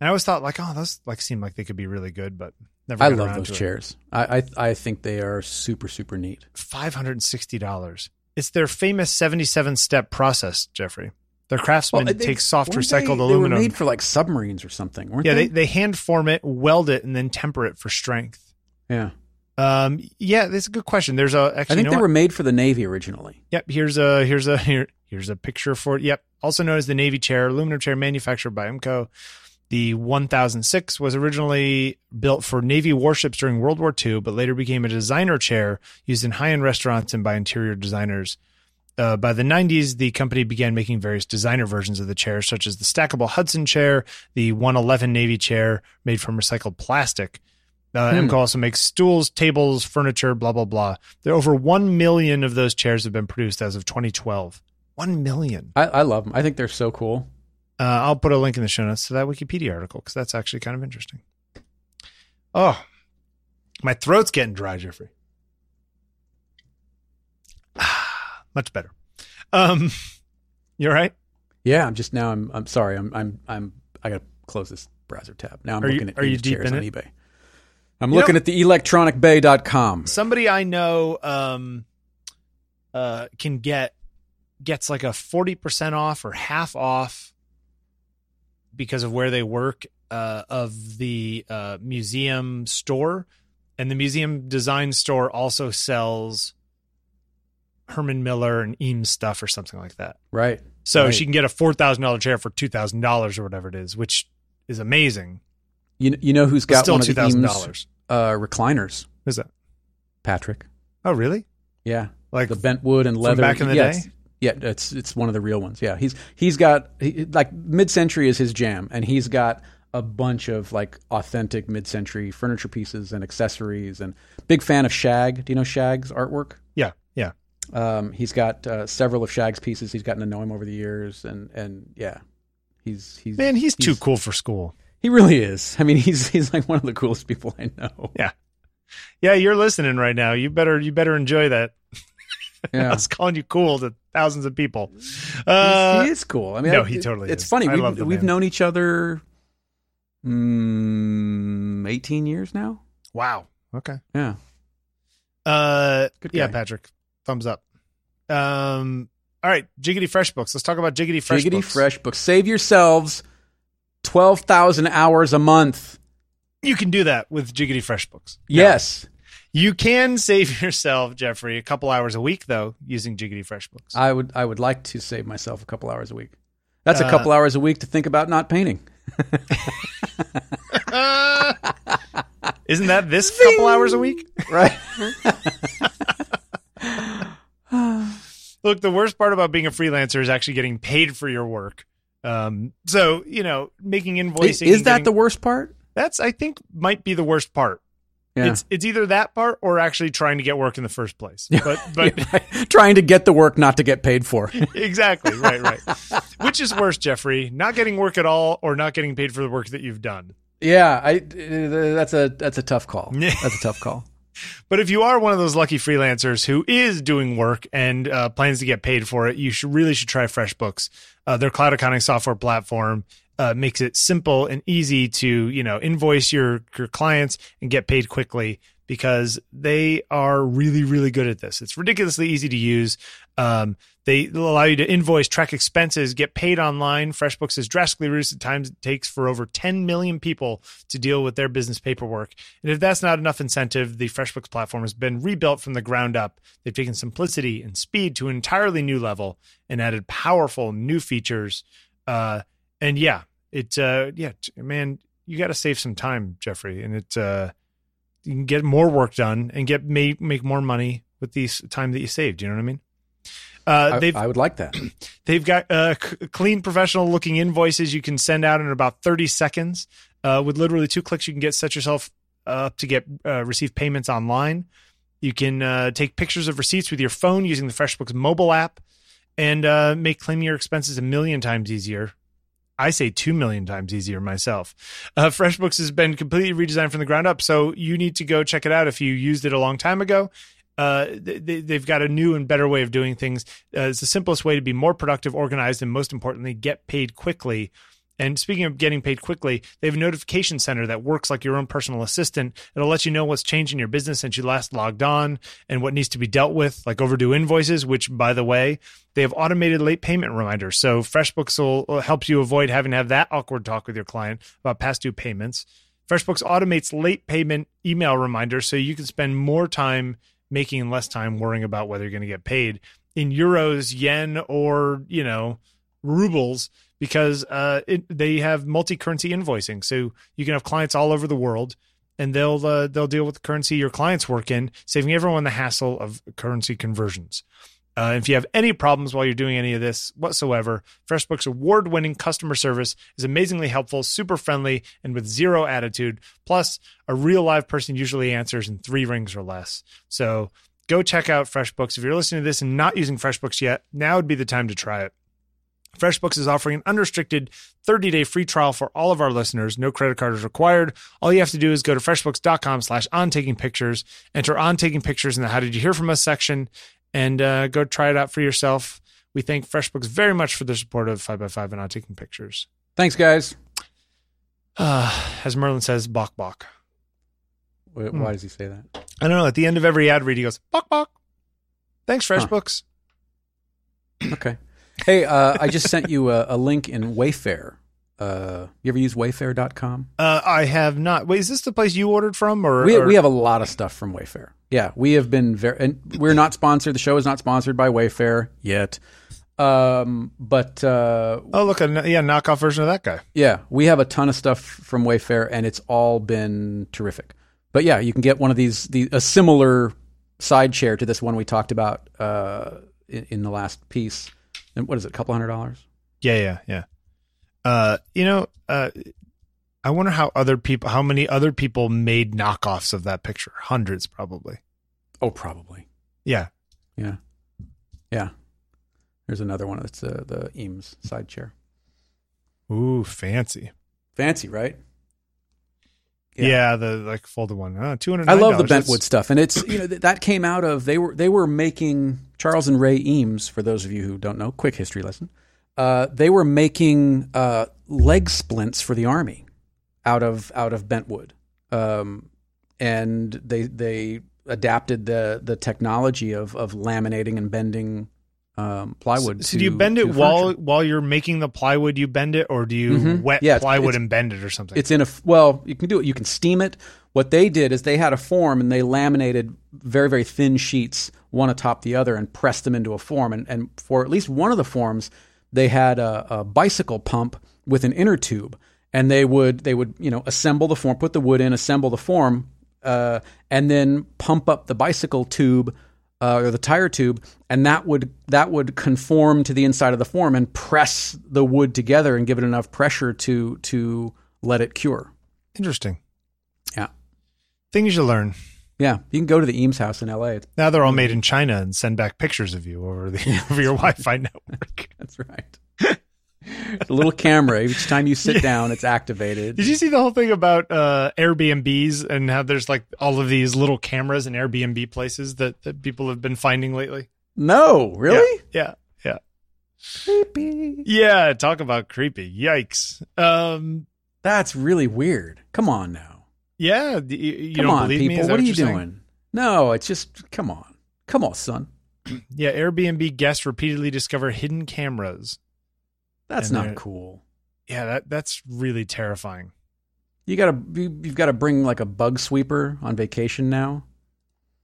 and I always thought like, oh, those like seem like they could be really good, but never. I love those chairs. I, I I think they are super super neat. Five hundred and sixty dollars. It's their famous 77 step process, Jeffrey. Their craftsman they- takes soft recycled they, They aluminum. were made for like submarines or something, weren't yeah, they? they, they hand form it, weld it, and then temper it for strength. Yeah. Um, yeah, that's a good question. There's a actually, I think you know they what? were made for the Navy originally. Yep. Here's a here's a here here's a picture for it. Yep. Also known as the Navy chair, aluminum chair manufactured by Emeco. The 1006 was originally built for Navy warships during World War II, but later became a designer chair used in high end restaurants and by interior designers. Uh, by the 90s, the company began making various designer versions of the chair, such as the stackable Hudson chair, the 111 Navy chair made from recycled plastic. Uh, Hmm. Also makes stools, tables, furniture, blah, blah, blah. There are over 1 million of those chairs have been produced as of 2012. 1 million. I, I love them. I think they're so cool. Uh, I'll put a link in the show notes to that Wikipedia article because that's actually kind of interesting. Oh, my throat's getting dry, Jeffrey. Ah, much better. Um, you all right? Yeah, I'm just now. I'm. I'm sorry. I'm. I'm. I'm. I gotta close this browser tab. Now I'm Are you- looking at are you deep chairs on it? eBay. I'm You looking know- at the electronicbay.com. Somebody I know um, uh, can get gets like a forty percent off or half off because of where they work uh, of the uh, museum store, and the museum design store also sells Herman Miller and Eames stuff or something like that. Right. So Right. she can get a four thousand dollar chair for two thousand dollars or whatever it is, which is amazing. You you know who's got still one of two the thousand Eames dollars. Uh, recliners? Who's that? Patrick. Oh, really? Yeah. Like the bent wood and leather. back in the yeah, day? it's- Yeah, it's it's one of the real ones. Yeah, he's he's got he, like mid century is his jam, and he's got a bunch of like authentic mid century furniture pieces and accessories. And big fan of Shag. Do you know Shag's artwork? yeah, yeah. Um, he's got uh, several of Shag's pieces. He's gotten to know him over the years, and and yeah, he's he's Man, he's, too cool for school. He really is. I mean, he's he's like one of the coolest people I know. Yeah, Yeah, you're listening right now. You better you better enjoy that. I was calling you cool to thousands of people. Uh, he is cool. I mean, no, I- he it- totally It's funny. I We've, we've known each other mm, eighteen years now. wow. Okay. Yeah, Uh, Good yeah. Patrick. Thumbs up. Um. All right, Jiggity FreshBooks. Let's talk about Jiggity Fresh Jiggity Books. FreshBooks. Save yourselves twelve thousand hours a month. You can do that with Jiggity FreshBooks. Yes, You can save yourself, Jeffrey, a couple hours a week though using Jiggity FreshBooks. I would. I would like to save myself a couple hours a week. That's Uh, a couple hours a week to think about not painting. Isn't that this couple hours a week? Right. Look, the worst part about being a freelancer is actually getting paid for your work. Um, so you know, making invoicing is and that getting- the worst part? that's I think might be the worst part. Yeah. It's it's either that part or actually trying to get work in the first place. But but trying to get the work not to get paid for. exactly right right. Which is worse, Jeffrey? Not getting work at all or not getting paid for the work that you've done? yeah, I. uh, That's a that's a tough call. That's a tough call. But if you are one of those lucky freelancers who is doing work and uh, plans to get paid for it, you should really should try FreshBooks. Uh, their cloud accounting software platform uh, makes it simple and easy to you know invoice your your clients and get paid quickly because they are really really good at this. It's ridiculously easy to use. Um, they allow you to invoice, track expenses, get paid online. FreshBooks has drastically reduced the time it takes for over 10 million people to deal with their business paperwork. And if that's not enough incentive, the FreshBooks platform has been rebuilt from the ground up. They've taken simplicity and speed to an entirely new level and added powerful new features. Uh, and yeah, it uh, yeah, man, you got to save some time, Jeffrey, and it uh, you can get more work done and get make make more money with the time that you saved. You know what I mean? Uh, I, they've I would like that. They've got uh, c- clean, professional looking invoices you can send out in about 30 seconds. Uh, with literally two clicks, you can get set yourself up to get uh, receive payments online. You can uh, take pictures of receipts with your phone using the FreshBooks mobile app and uh, make claiming your expenses a million times easier. I say two million times easier myself. Uh, FreshBooks has been completely redesigned from the ground up, so you need to go check it out if you used it a long time ago. Uh, they, they've got a new and better way of doing things. Uh, it's the simplest way to be more productive, organized, and most importantly, get paid quickly. And speaking of getting paid quickly, they have a notification center that works like your own personal assistant. It'll let you know what's changed in your business since you last logged on and what needs to be dealt with, like overdue invoices, which, by the way, they have automated late payment reminders. So FreshBooks will help you avoid having to have that awkward talk with your client about past due payments. FreshBooks automates late payment email reminders so you can spend more time making less time worrying about whether you're going to get paid in euros, yen, or you know rubles because uh, it, they have multi-currency invoicing. So you can have clients all over the world, and they'll uh, they'll deal with the currency your clients work in, saving everyone the hassle of currency conversions. Uh, if you have any problems while you're doing any of this whatsoever, FreshBooks award winning customer service is amazingly helpful, super friendly, and with zero attitude. Plus, a real live person usually answers in three rings or less. So go check out FreshBooks. If you're listening to this and not using FreshBooks yet, now would be the time to try it. FreshBooks is offering an unrestricted 30-day free trial for all of our listeners. No credit card is required. All you have to do is go to freshbooks.com slash on taking pictures, enter on taking pictures in the how did you hear from us section, and uh, go try it out for yourself. We thank FreshBooks very much for their support of 5x5 and on taking pictures. Thanks, guys. Uh, as Merlin says, bok bok. Why, Hmm. why does he say that? I don't know. At the end of every ad read, he goes, bok bok. Thanks, FreshBooks. Okay. Hey, uh, I just sent you a, a link in Wayfair. Uh, you ever use Wayfair.com? Uh, I have not. Wait, is this the place you ordered from? Or We, or- we have a lot of stuff from Wayfair. Yeah, we have been very, and we're not sponsored. The show is not sponsored by Wayfair yet. Um, but uh, Oh, look, a yeah, knockoff version of that guy. yeah, we have a ton of stuff from Wayfair, and it's all been terrific. But yeah, you can get one of these, the a similar side chair to this one we talked about uh, in, in the last piece. And what is it? A couple hundred dollars? Yeah, yeah, yeah. Uh, you know, uh, I wonder how other people, how many other people made knockoffs of that picture? Hundreds, probably. Oh, probably. Yeah. Yeah, yeah. There's another one. It's uh, the Eames side chair. Ooh, fancy. Fancy, right? Yeah, Yeah. the like folded one. Uh, Two hundred. I love the Bentwood stuff, and it's you know th- that came out of they were they were making Charles and Ray Eames. For those of you who don't know, quick history lesson. Uh, they were making uh, leg splints for the army out of out of bentwood, um, and they they adapted the the technology of of laminating and bending um, plywood. So to, do you bend it while furniture. while you're making the plywood? You bend it, or do you Mhm. wet Yeah, plywood it's- and bend it, or something? It's in a well, you can do it. You can steam it. What they did is they had a form and they laminated very very thin sheets one atop the other and pressed them into a form. And and for at least one of the forms, they had a, a bicycle pump with an inner tube, and they would they would you know assemble the form, put the wood in, assemble the form, uh, and then pump up the bicycle tube. Uh, or the tire tube, and that would that would conform to the inside of the form and press the wood together and give it enough pressure to to let it cure. Interesting. Yeah. Things you learn. Yeah, you can go to the Eames house in L.A. Now they're all made in China and send back pictures of you over the over your Wi-Fi network. That's right. the little camera. Each time you sit down, it's activated. Did you see the whole thing about uh, Airbnbs and how there's like all of these little cameras in Airbnb places that, that people have been finding lately? No, really? Yeah, yeah, Creepy. yeah. Talk about creepy. Yikes. Um, That's really weird. Come on now. Yeah. You, you Come don't on, believe me? people. Is that What are you you're saying? doing? No, it's just come on. Come on, son. Yeah. Airbnb guests repeatedly discover hidden cameras. That's not cool. Yeah, that that's really terrifying. You gotta you, you've got to bring like a bug sweeper on vacation now.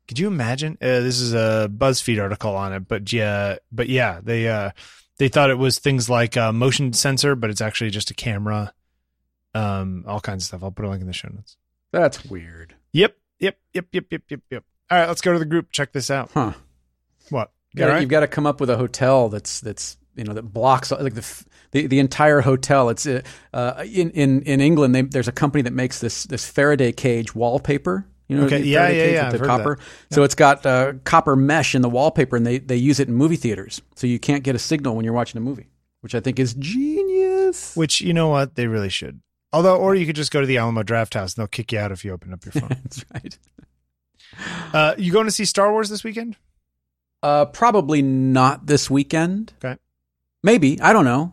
Could you imagine? Uh, this is a BuzzFeed article on it, but yeah, but yeah, they uh, they thought it was things like a motion sensor, but it's actually just a camera. Um, all kinds of stuff. I'll put a link in the show notes. That's weird. Yep, yep, yep, yep, yep, yep, yep. All right, let's go to the group. Check this out. Huh. What? You gotta, All right. You've got to come up with a hotel that's that's you know that blocks like the the, the entire hotel. It's uh, uh, in in in England. They, there's a company that makes this this Faraday cage wallpaper. You know, Okay, yeah, yeah, yeah, with the copper. So it's got uh, copper mesh in the wallpaper, and they they use it in movie theaters. So you can't get a signal when you're watching a movie, which I think is genius. Which you know what they really should. Although, or you could just go to the Alamo Drafthouse and they'll kick you out if you open up your phone. That's right. uh, you going to see Star Wars this weekend? Uh, probably not this weekend. Okay. Maybe I don't know.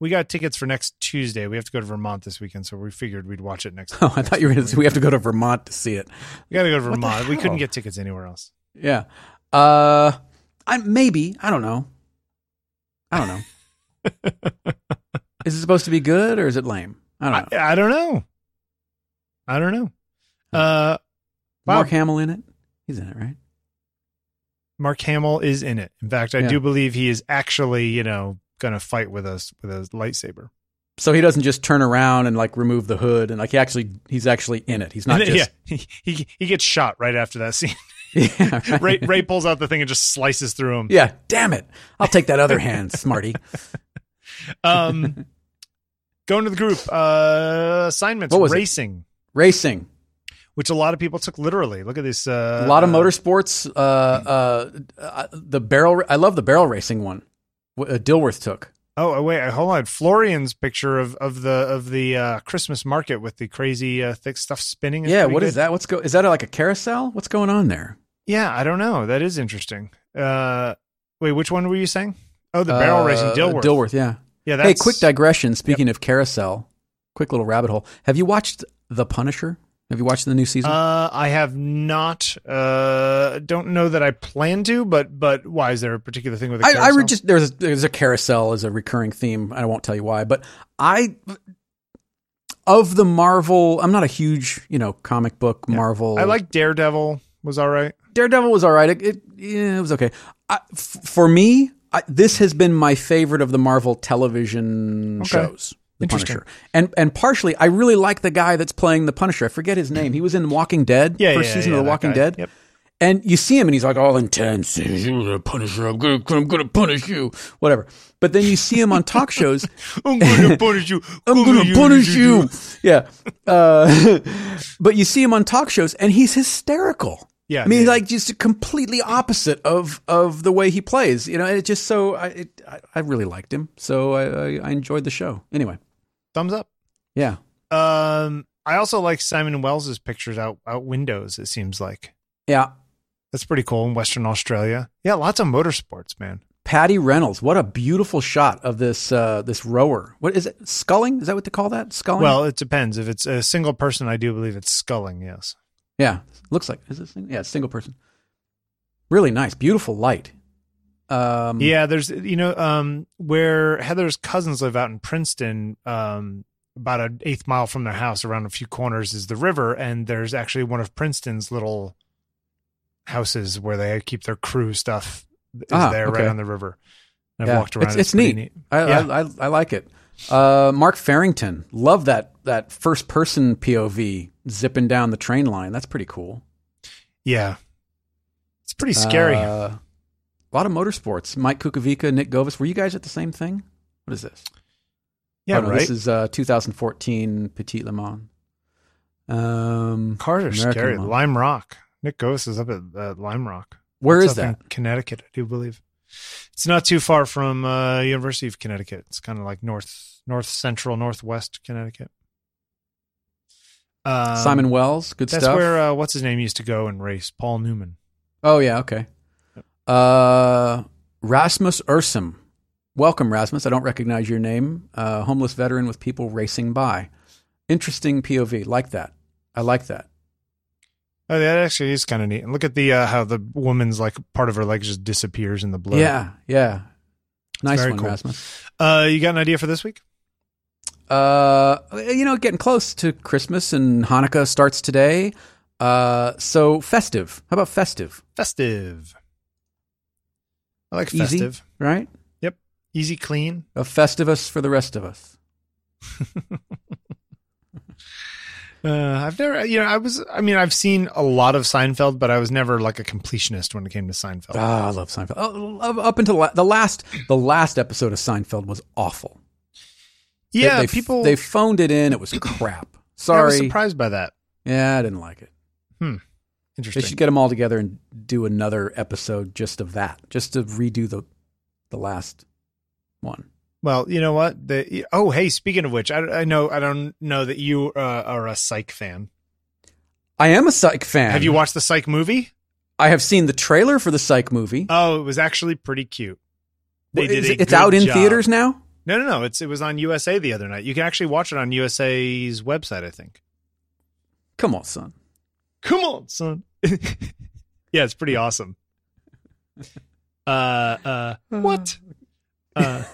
We got tickets for next Tuesday. We have to go to Vermont this weekend, so we figured we'd watch it next. Oh, I thought you were going to say we have to go to Vermont to see it. We got to go to Vermont. We couldn't get tickets anywhere else. Yeah. Uh, I maybe I don't know. I don't know. is it supposed to be good or is it lame? I don't know. I, I don't know. I don't know. Uh, wow. Mark Hamill in it. He's in it, right? Mark Hamill is in it. In fact, I Yeah. do believe he is actually, you know, going to fight with us with a lightsaber. So he doesn't just turn around and like remove the hood and like he actually he's actually in it. He's not just yeah, he, he he gets shot right after that scene. yeah, right. Rey, Rey pulls out the thing and just slices through him. Yeah, damn it. I'll take that other hand, smarty. Um, going to the group uh, assignments What was it? racing, Racing. which a lot of people took literally. Look at this. Uh, a lot of uh, motorsports. Uh, uh, uh, the barrel. I love the barrel racing one. What uh, Dilworth took. Oh wait, hold on. Florian's picture of of the of the uh, Christmas market with the crazy uh, thick stuff spinning. yeah. What good. is that? What's go? Is that like a carousel? What's going on there? Yeah, I don't know. That is interesting. Uh, wait, which one were you saying? Oh, the barrel racing Dilworth. Dilworth. Yeah. Yeah, that's hey, quick digression. Speaking of carousel, quick little rabbit hole. Have you watched The Punisher? Have you watched the new season? Uh, I have not. Uh, don't know that I plan to, but but why is there a particular thing with the I, I carousel? re- just there's a, there's a carousel as a recurring theme. I won't tell you why, but I of the Marvel. I'm not a huge you know comic book Marvel. I like Daredevil. Was all right. Daredevil was all right. It, it, yeah, it was okay. I, f- for me, I, this has been my favorite of the Marvel television Okay. shows. The Punisher, and and partially, I really like the guy that's playing the Punisher. I forget his name. He was in Walking Dead, Yeah, first yeah, season yeah, of The Walking guy. Dead. Yep. And you see him, and he's like all intense. You're the Punisher. I'm gonna, I'm gonna punish you. Whatever. But then you see him on talk shows. I'm gonna punish you. I'm gonna punish you. Yeah. Uh, but you see him on talk shows, and he's hysterical. Yeah, I mean, yeah. like just completely opposite of of the way he plays. You know, and it just so I it, I, I really liked him, so I, I I enjoyed the show. Anyway, Thumbs up. yeah, Um, I also like Simon Wells's pictures out out windows. It seems like yeah. that's pretty cool in Western Australia. Yeah, lots of motorsports, man. Patty Reynolds, what a beautiful shot of this uh this rower. What is it? Sculling? Is that what they call that? Sculling? Well, it depends. If it's a single person, I do believe it's sculling. Yes. Yeah. Looks like is it? Single? Yeah, single person. Really nice, beautiful light. Um, Yeah, there's you know um where Heather's cousins live out in Princeton, um about an eighth mile from their house, around a few corners is the river, and there's actually one of Princeton's little houses where they keep their crew stuff is Ah, there right on the river. I've Yeah, walked around. it's- It's, it's neat. neat. I, Yeah. I, I I like it. Uh, Mark Farrington, love that that first person POV zipping down the train line. That's pretty cool. Yeah, it's pretty scary. Uh, a lot of motorsports. Mike Kukovica, Nick Govis. Were you guys at the same thing? What is this? yeah, Oh, no, right. This is uh, 2014 Petit Le Mans. Um, Cars are American scary. Mom. Lime Rock. Nick Ghost is up at uh, Lime Rock. where It's is up in that? Connecticut, I do believe. It's not too far from uh, University of Connecticut. It's kind of like north, north central, northwest Connecticut. Um, Simon Wells, good That's stuff. That's where uh, what's his name used to go and race. Paul Newman. Oh yeah, okay. Uh, Rasmus Ursum. Welcome, Rasmus. I don't recognize your name. Uh, homeless veteran with people racing by. Interesting POV. Like that. I like that. Oh, that actually is kind of neat. And look at the uh, how the woman's like part of her leg just disappears in the blood. Yeah, yeah. Nice one, cool. Rasmus. Uh, you got an idea for this week? Uh, you know, getting close to Christmas and Hanukkah starts today. Uh, so festive. How about festive? Festive. I like Easy. festive. Right? Yep. Easy, clean. A festivus for the rest of us. Uh, I've never, you know, I was, I mean, I've seen a lot of Seinfeld, but I was never like a completionist when it came to Seinfeld. Ah, I love Seinfeld. Oh, up- until the last, the last episode of Seinfeld was awful. They- yeah, they, people. they phoned it in. It was crap. Sorry, I was surprised by that. Yeah, I didn't like it. They Interesting. They should get them all together and do another episode just of that, just to redo the the last one. well, you know what? The oh, hey, speaking of which, I, I know, I don't know that you uh, are a Psych fan. I am a Psych fan. Have you watched the Psych movie? I have seen the trailer for the Psych movie. Oh, it was actually pretty cute. They Is did it's good out in job. theaters now. No, no, no. It's it was on USA the other night. You can actually watch it on USA's website. I think. Come on, son. Come on, son. yeah, it's pretty awesome. Uh, uh, what? Uh,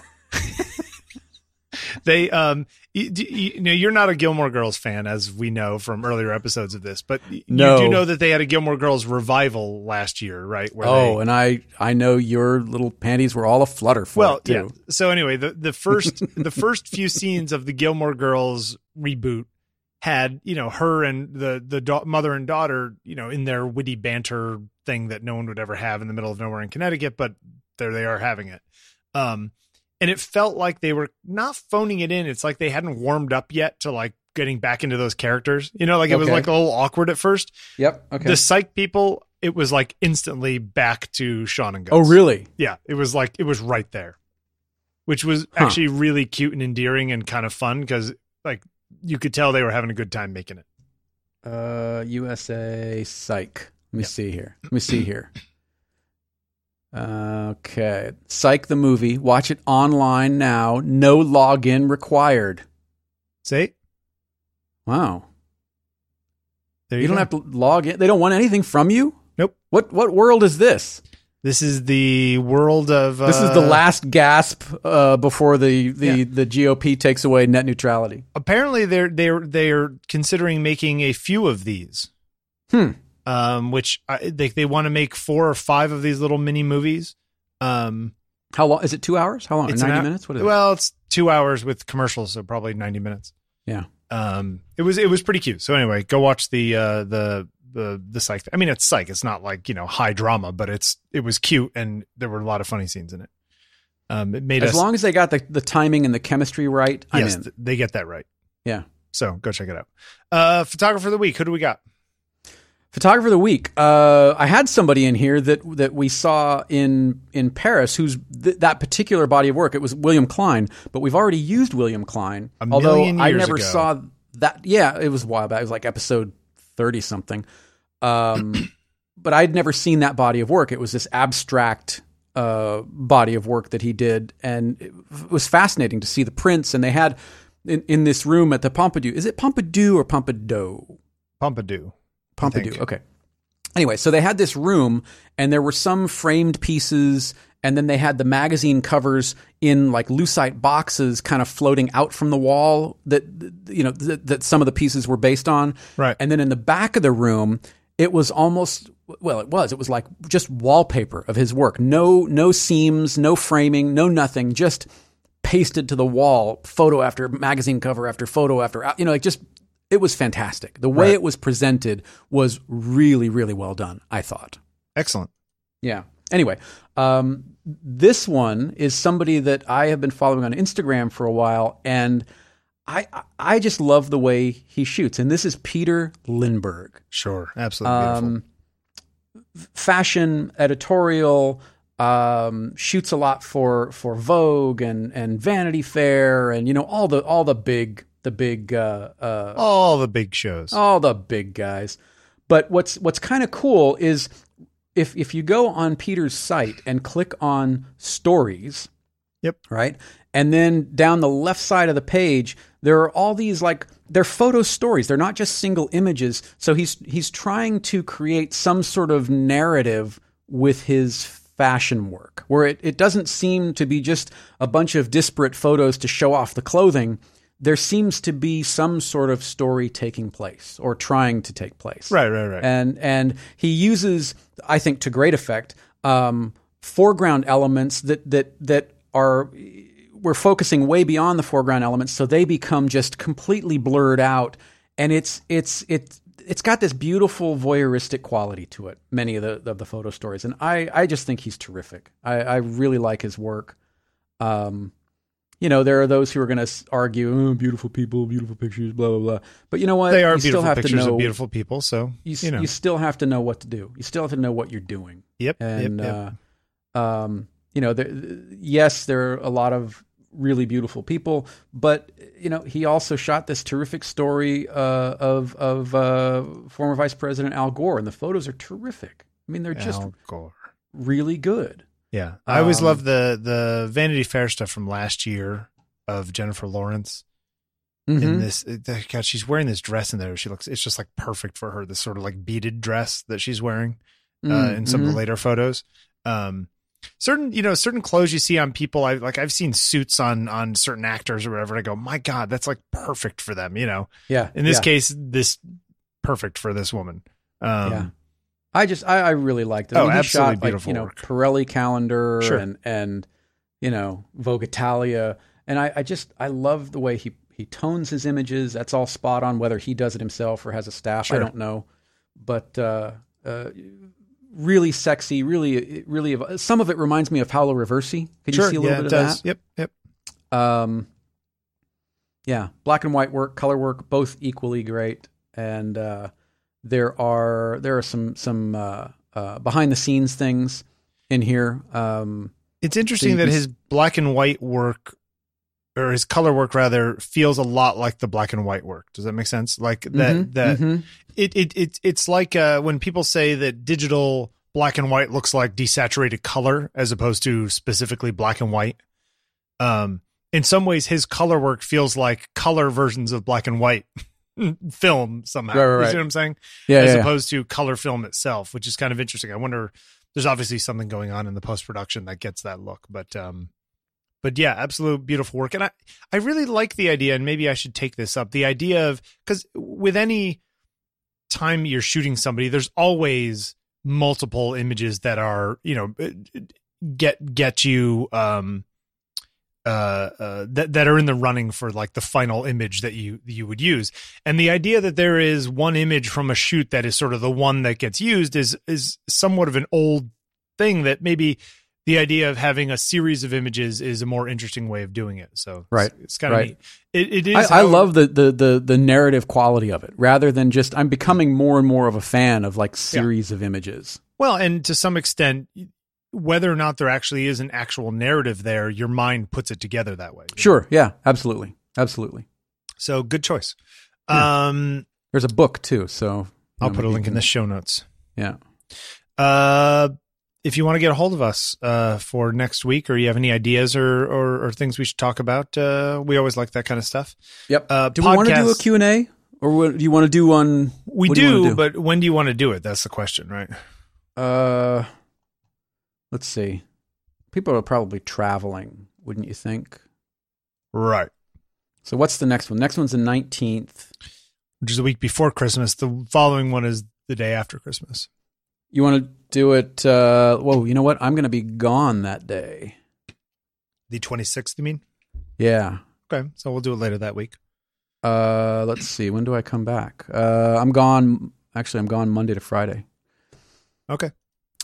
they um you, you, know you're not a Gilmore Girls fan as we know from earlier episodes of this, but no. you do know that they had a Gilmore Girls revival last year, right? Where oh, they, and I I know your little panties were all a flutter for well, it too. yeah. So anyway, the the first the first few scenes of the Gilmore Girls reboot had you know her and the the da- mother and daughter you know in their witty banter thing that no one would ever have in the middle of nowhere in Connecticut, but there they are having it. Um, and it felt like they were not phoning it in. It's like they hadn't warmed up yet to like getting back into those characters. You know, like it okay. was like a little awkward at first. Yep. Okay. The psych people, it was like instantly back to Shawn and Gus. Oh, really? Yeah. It was like it was right there, which was huh. actually really cute and endearing and kind of fun because like you could tell they were having a good time making it. Uh, USA Psych. Let me yep. see here. Let me see here. Okay. Psych the movie. Watch it online now. No login required. See? Wow. There you, you don't have to log in. They don't want anything from you? Nope. What what world is this? This is the world of uh, This is the last gasp uh, before the the, yeah. the GOP takes away net neutrality. Apparently they're they're they're considering making a few of these. Hmm um, which I, they they want to make four or five of these little mini movies. Um, how long is it? Two hours? How long? Ninety an, minutes? What is well, it? it's two hours with commercials, so probably ninety minutes. Yeah. Um, it was it was pretty cute. So anyway, go watch the uh the the the psych. I mean, it's psych. It's not like you know high drama, but it's it was cute and there were a lot of funny scenes in it. Um, it made as us, long as they got the the timing and the chemistry right. I'm yes, in. they get that right. Yeah. So go check it out. Uh, photographer of the week. Who do we got? Photographer of the week. Uh, I had somebody in here that that we saw in in Paris, who's th- that particular body of work. It was William Klein, but we've already used William Klein. A although I never ago. saw that. Yeah, it was a while back. It was like episode thirty something. Um, but I'd never seen that body of work. It was this abstract uh, body of work that he did, and it was fascinating to see the prints. And they had in, in this room at the Pompidou. Is it Pompidou or Pompidou? Pompidou. Pompidou. Okay. Anyway, so they had this room, and there were some framed pieces, and then they had the magazine covers in like lucite boxes, kind of floating out from the wall that you know that, that some of the pieces were based on. Right. And then in the back of the room, it was almost well, it was. It was like just wallpaper of his work. No, no seams, no framing, no nothing. Just pasted to the wall, photo after magazine cover after photo after you know, like just it was fantastic. The way right. it was presented was really, really well done, I thought. Excellent. Yeah. Anyway, um, this one is somebody that I have been following on Instagram for a while, and I I just love the way he shoots. And this is Peter Lindbergh. Sure, absolutely um, Fashion editorial. Um, shoots a lot for for Vogue and and Vanity Fair and you know all the all the big the big uh, uh, all the big shows, all the big guys. But what's what's kind of cool is if if you go on Peter's site and click on stories, yep, right, and then down the left side of the page there are all these like they're photo stories. They're not just single images. So he's he's trying to create some sort of narrative with his fashion work where it, it doesn't seem to be just a bunch of disparate photos to show off the clothing there seems to be some sort of story taking place or trying to take place. Right, right, right. And and he uses, I think, to great effect, um, foreground elements that that that are we're focusing way beyond the foreground elements, so they become just completely blurred out, and it's it's it's it's got this beautiful voyeuristic quality to it. Many of the of the photo stories, and I I just think he's terrific. I, I really like his work. Um, you know, there are those who are going to argue, oh, beautiful people, beautiful pictures, blah blah blah. But you know what? They are you beautiful still have pictures to know, of beautiful people. So you, you, know. you still have to know what to do. You still have to know what you're doing. Yep. And yep, yep. Uh, um, you know, there, yes, there are a lot of really beautiful people, but you know, he also shot this terrific story uh, of of uh, former Vice President Al Gore, and the photos are terrific. I mean, they're just really good. Yeah, I always um, love the the Vanity Fair stuff from last year of Jennifer Lawrence. Mm-hmm. In this, God, she's wearing this dress in there. She looks, it's just like perfect for her. This sort of like beaded dress that she's wearing uh, mm-hmm. in some of the mm-hmm. later photos. Um, certain you know certain clothes you see on people I like I've seen suits on on certain actors or whatever and I go my god that's like perfect for them you know Yeah. in this yeah. case this perfect for this woman um Yeah. I just I, I really liked it. Oh, I mean, absolutely shot, like, you know, work. Pirelli calendar Sure. and and you know Vogue Italia, and I, I just I love the way he he tones his images. That's all spot on. Whether he does it himself or has a staff, Sure. I don't know, but uh, uh, really sexy. Really, really. Some of it reminds me of Paolo Roversi. Can sure you see a little yeah bit it of does that? yep yep Um, yeah, black and white work, color work, both equally great. And uh, there are there are some some uh, uh, behind the scenes things in here. Um, It's interesting you that his black and white work or his color work rather feels a lot like the black and white work. Does that make sense? Like that mhm, that mhm. it it, it it's like uh, when people say that digital black and white looks like desaturated color as opposed to specifically black and white. Um in some ways his color work feels like color versions of black and white film somehow. Right, right, You see what I'm saying? yeah, as yeah, yeah. opposed to color film itself, which is kind of interesting. I wonder there's obviously something going on in the post production that gets that look, but um but yeah, absolute beautiful work. And I I really like the idea and maybe I should take this up. The idea of cuz with any time you're shooting somebody, there's always multiple images that are, you know, get get you um uh, uh, that that are in the running for like the final image that you you would use. And the idea that there is one image from a shoot that is sort of the one that gets used is is somewhat of an old thing that maybe the idea of having a series of images is a more interesting way of doing it. So Right, it's, it's kind of right. neat. It, it is. I, I love the, the the the narrative quality of it, rather than just. I'm becoming more and more of a fan of like series of images. Well, and to some extent, whether or not there actually is an actual narrative there, your mind puts it together that way. Sure, yeah, absolutely, absolutely. So good choice. Yeah. Um, There's a book too, so I'll know, put a link you in the show notes. Yeah. Uh, if you want to get a hold of us uh, for next week, or you have any ideas or, or, or things we should talk about, uh, we always like that kind of stuff. Yep. Uh, do we want to do a Q and A, or what, do you want to do one? We do do, do? but when do you want to do it? That's the question, right? Uh, let's see. People are probably traveling, wouldn't you think? Right. So what's the next one? Next one's the nineteenth. Which is the week before Christmas. The following one is the day after Christmas. You want to do it? Uh, whoa, you know what? I'm going to be gone that day. The 26th, you mean? Yeah. Okay. So we'll do it later that week. Uh, let's see. When do I come back? Uh, I'm gone. Actually, I'm gone Monday to Friday. Okay.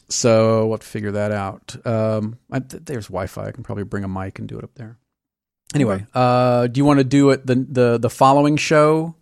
So we'll have to figure that out. Um, I, th- there's Wi-Fi. I can probably bring a mic and do it up there. Anyway, uh, do you want to do it the the the following show?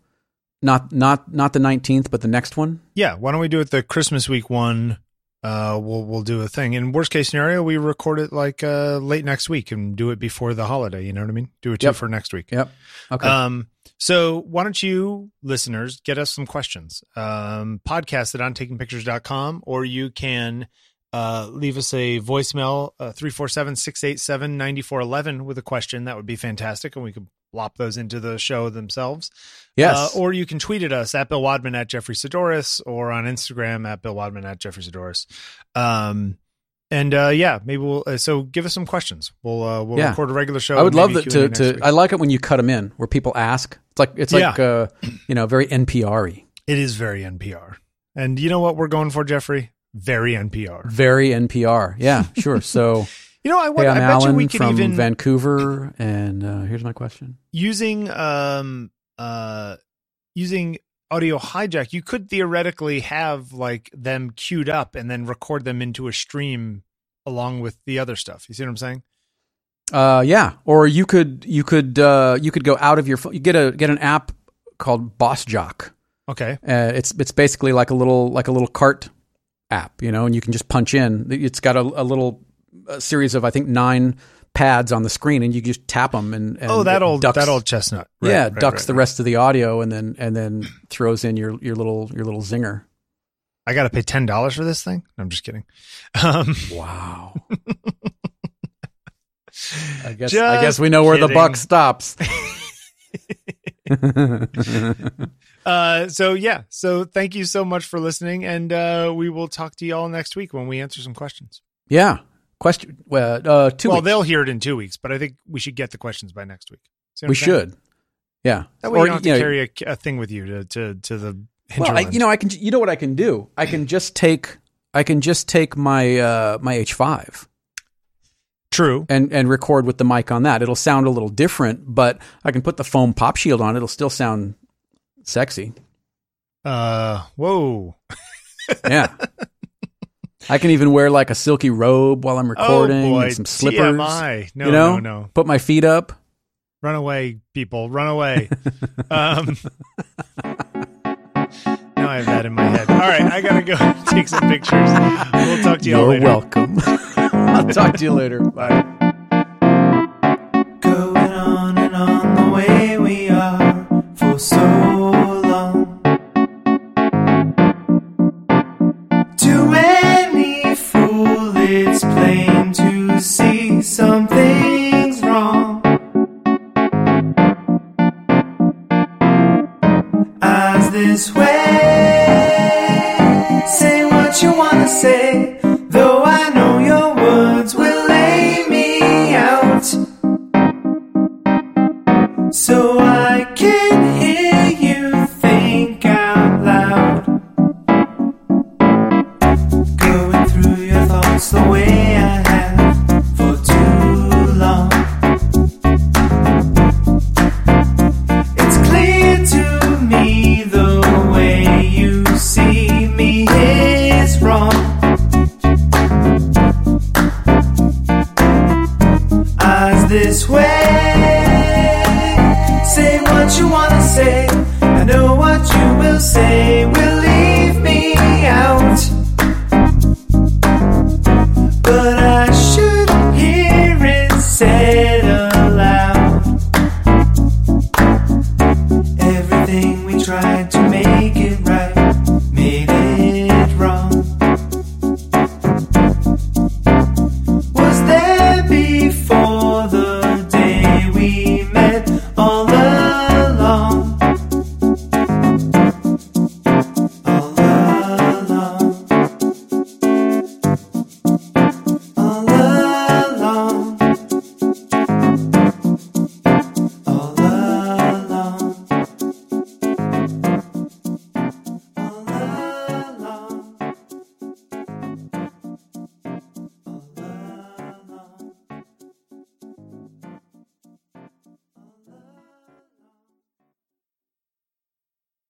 Not not not the 19th, but the next one. Yeah. Why don't we do it the Christmas week one? Uh, we'll we'll do a thing. In worst case scenario, we record it like uh late next week and do it before the holiday. You know what I mean? Do it Yep. for next week. Yep. Okay. Um, so why don't you listeners get us some questions? Um, podcast at ontakingpictures.com or you can uh, leave us a voicemail, uh, 347-687-9411 with a question. That would be fantastic. And we could lop those into the show themselves. yes. Uh, or you can tweet at us at Bill Wadman at Jeffrey Saddoris or on Instagram at Bill Wadman at Jeffrey Saddoris. Um, and uh, yeah, maybe we'll. Uh, so give us some questions. We'll uh, we'll Yeah. record a regular show. I would love that Q&A to, to. I like it when you cut them in where people ask. It's like it's like uh, you know very NPR-y. It is very NPR. And you know what we're going for, Jeffrey? Very NPR. Very NPR. Yeah, sure. So You know, I, hey, I'm I bet you we could from even Vancouver, and uh, here's my question. using um uh using audio hijack. You could theoretically have like them queued up and then record them into a stream along with the other stuff. You see what I'm saying? Uh, yeah, or you could you could uh, you could go out of your phone. You get a get an app called Boss Jock. Okay. Uh, it's it's basically like a little like a little cart app, you know, and you can just punch in. It's got a, a little a series of I think nine pads on the screen, and you just tap them and, and oh, that old ducks, that old chestnut. Right, yeah right, ducks right, the rest of the audio and then and then throws in your your little your little zinger. I got to pay ten dollars for this thing. I'm just kidding. Um, Wow. I guess Just I guess we know where the buck stops. uh, so yeah. So thank you so much for listening, and uh, we will talk to you all next week when we answer some questions. yeah. Question. Well, uh, two well, weeks. they'll hear it in two weeks, but I think we should get the questions by next week. We saying? should. Yeah. That way Or, you don't have to know- carry a, a thing with you to to, to the Well, I, you know, I can. You know what I can do? I can just take. I can just take my uh, my H5 True. and and record with the mic on that. It'll sound a little different, but I can put the foam pop shield on. It'll still sound sexy. Uh, whoa. Yeah. I can even wear like a silky robe while I'm recording oh boy, and some slippers. TMI. No, you know, no, no. Put my feet up. Run away, people. Run away. um, now I have that in my head. All right, I gotta go take some pictures. We'll talk to you all You're later. welcome. I'll talk to you later. Bye. Going on and on the way we are for so long. Something's wrong. As this way, say what you wanna say,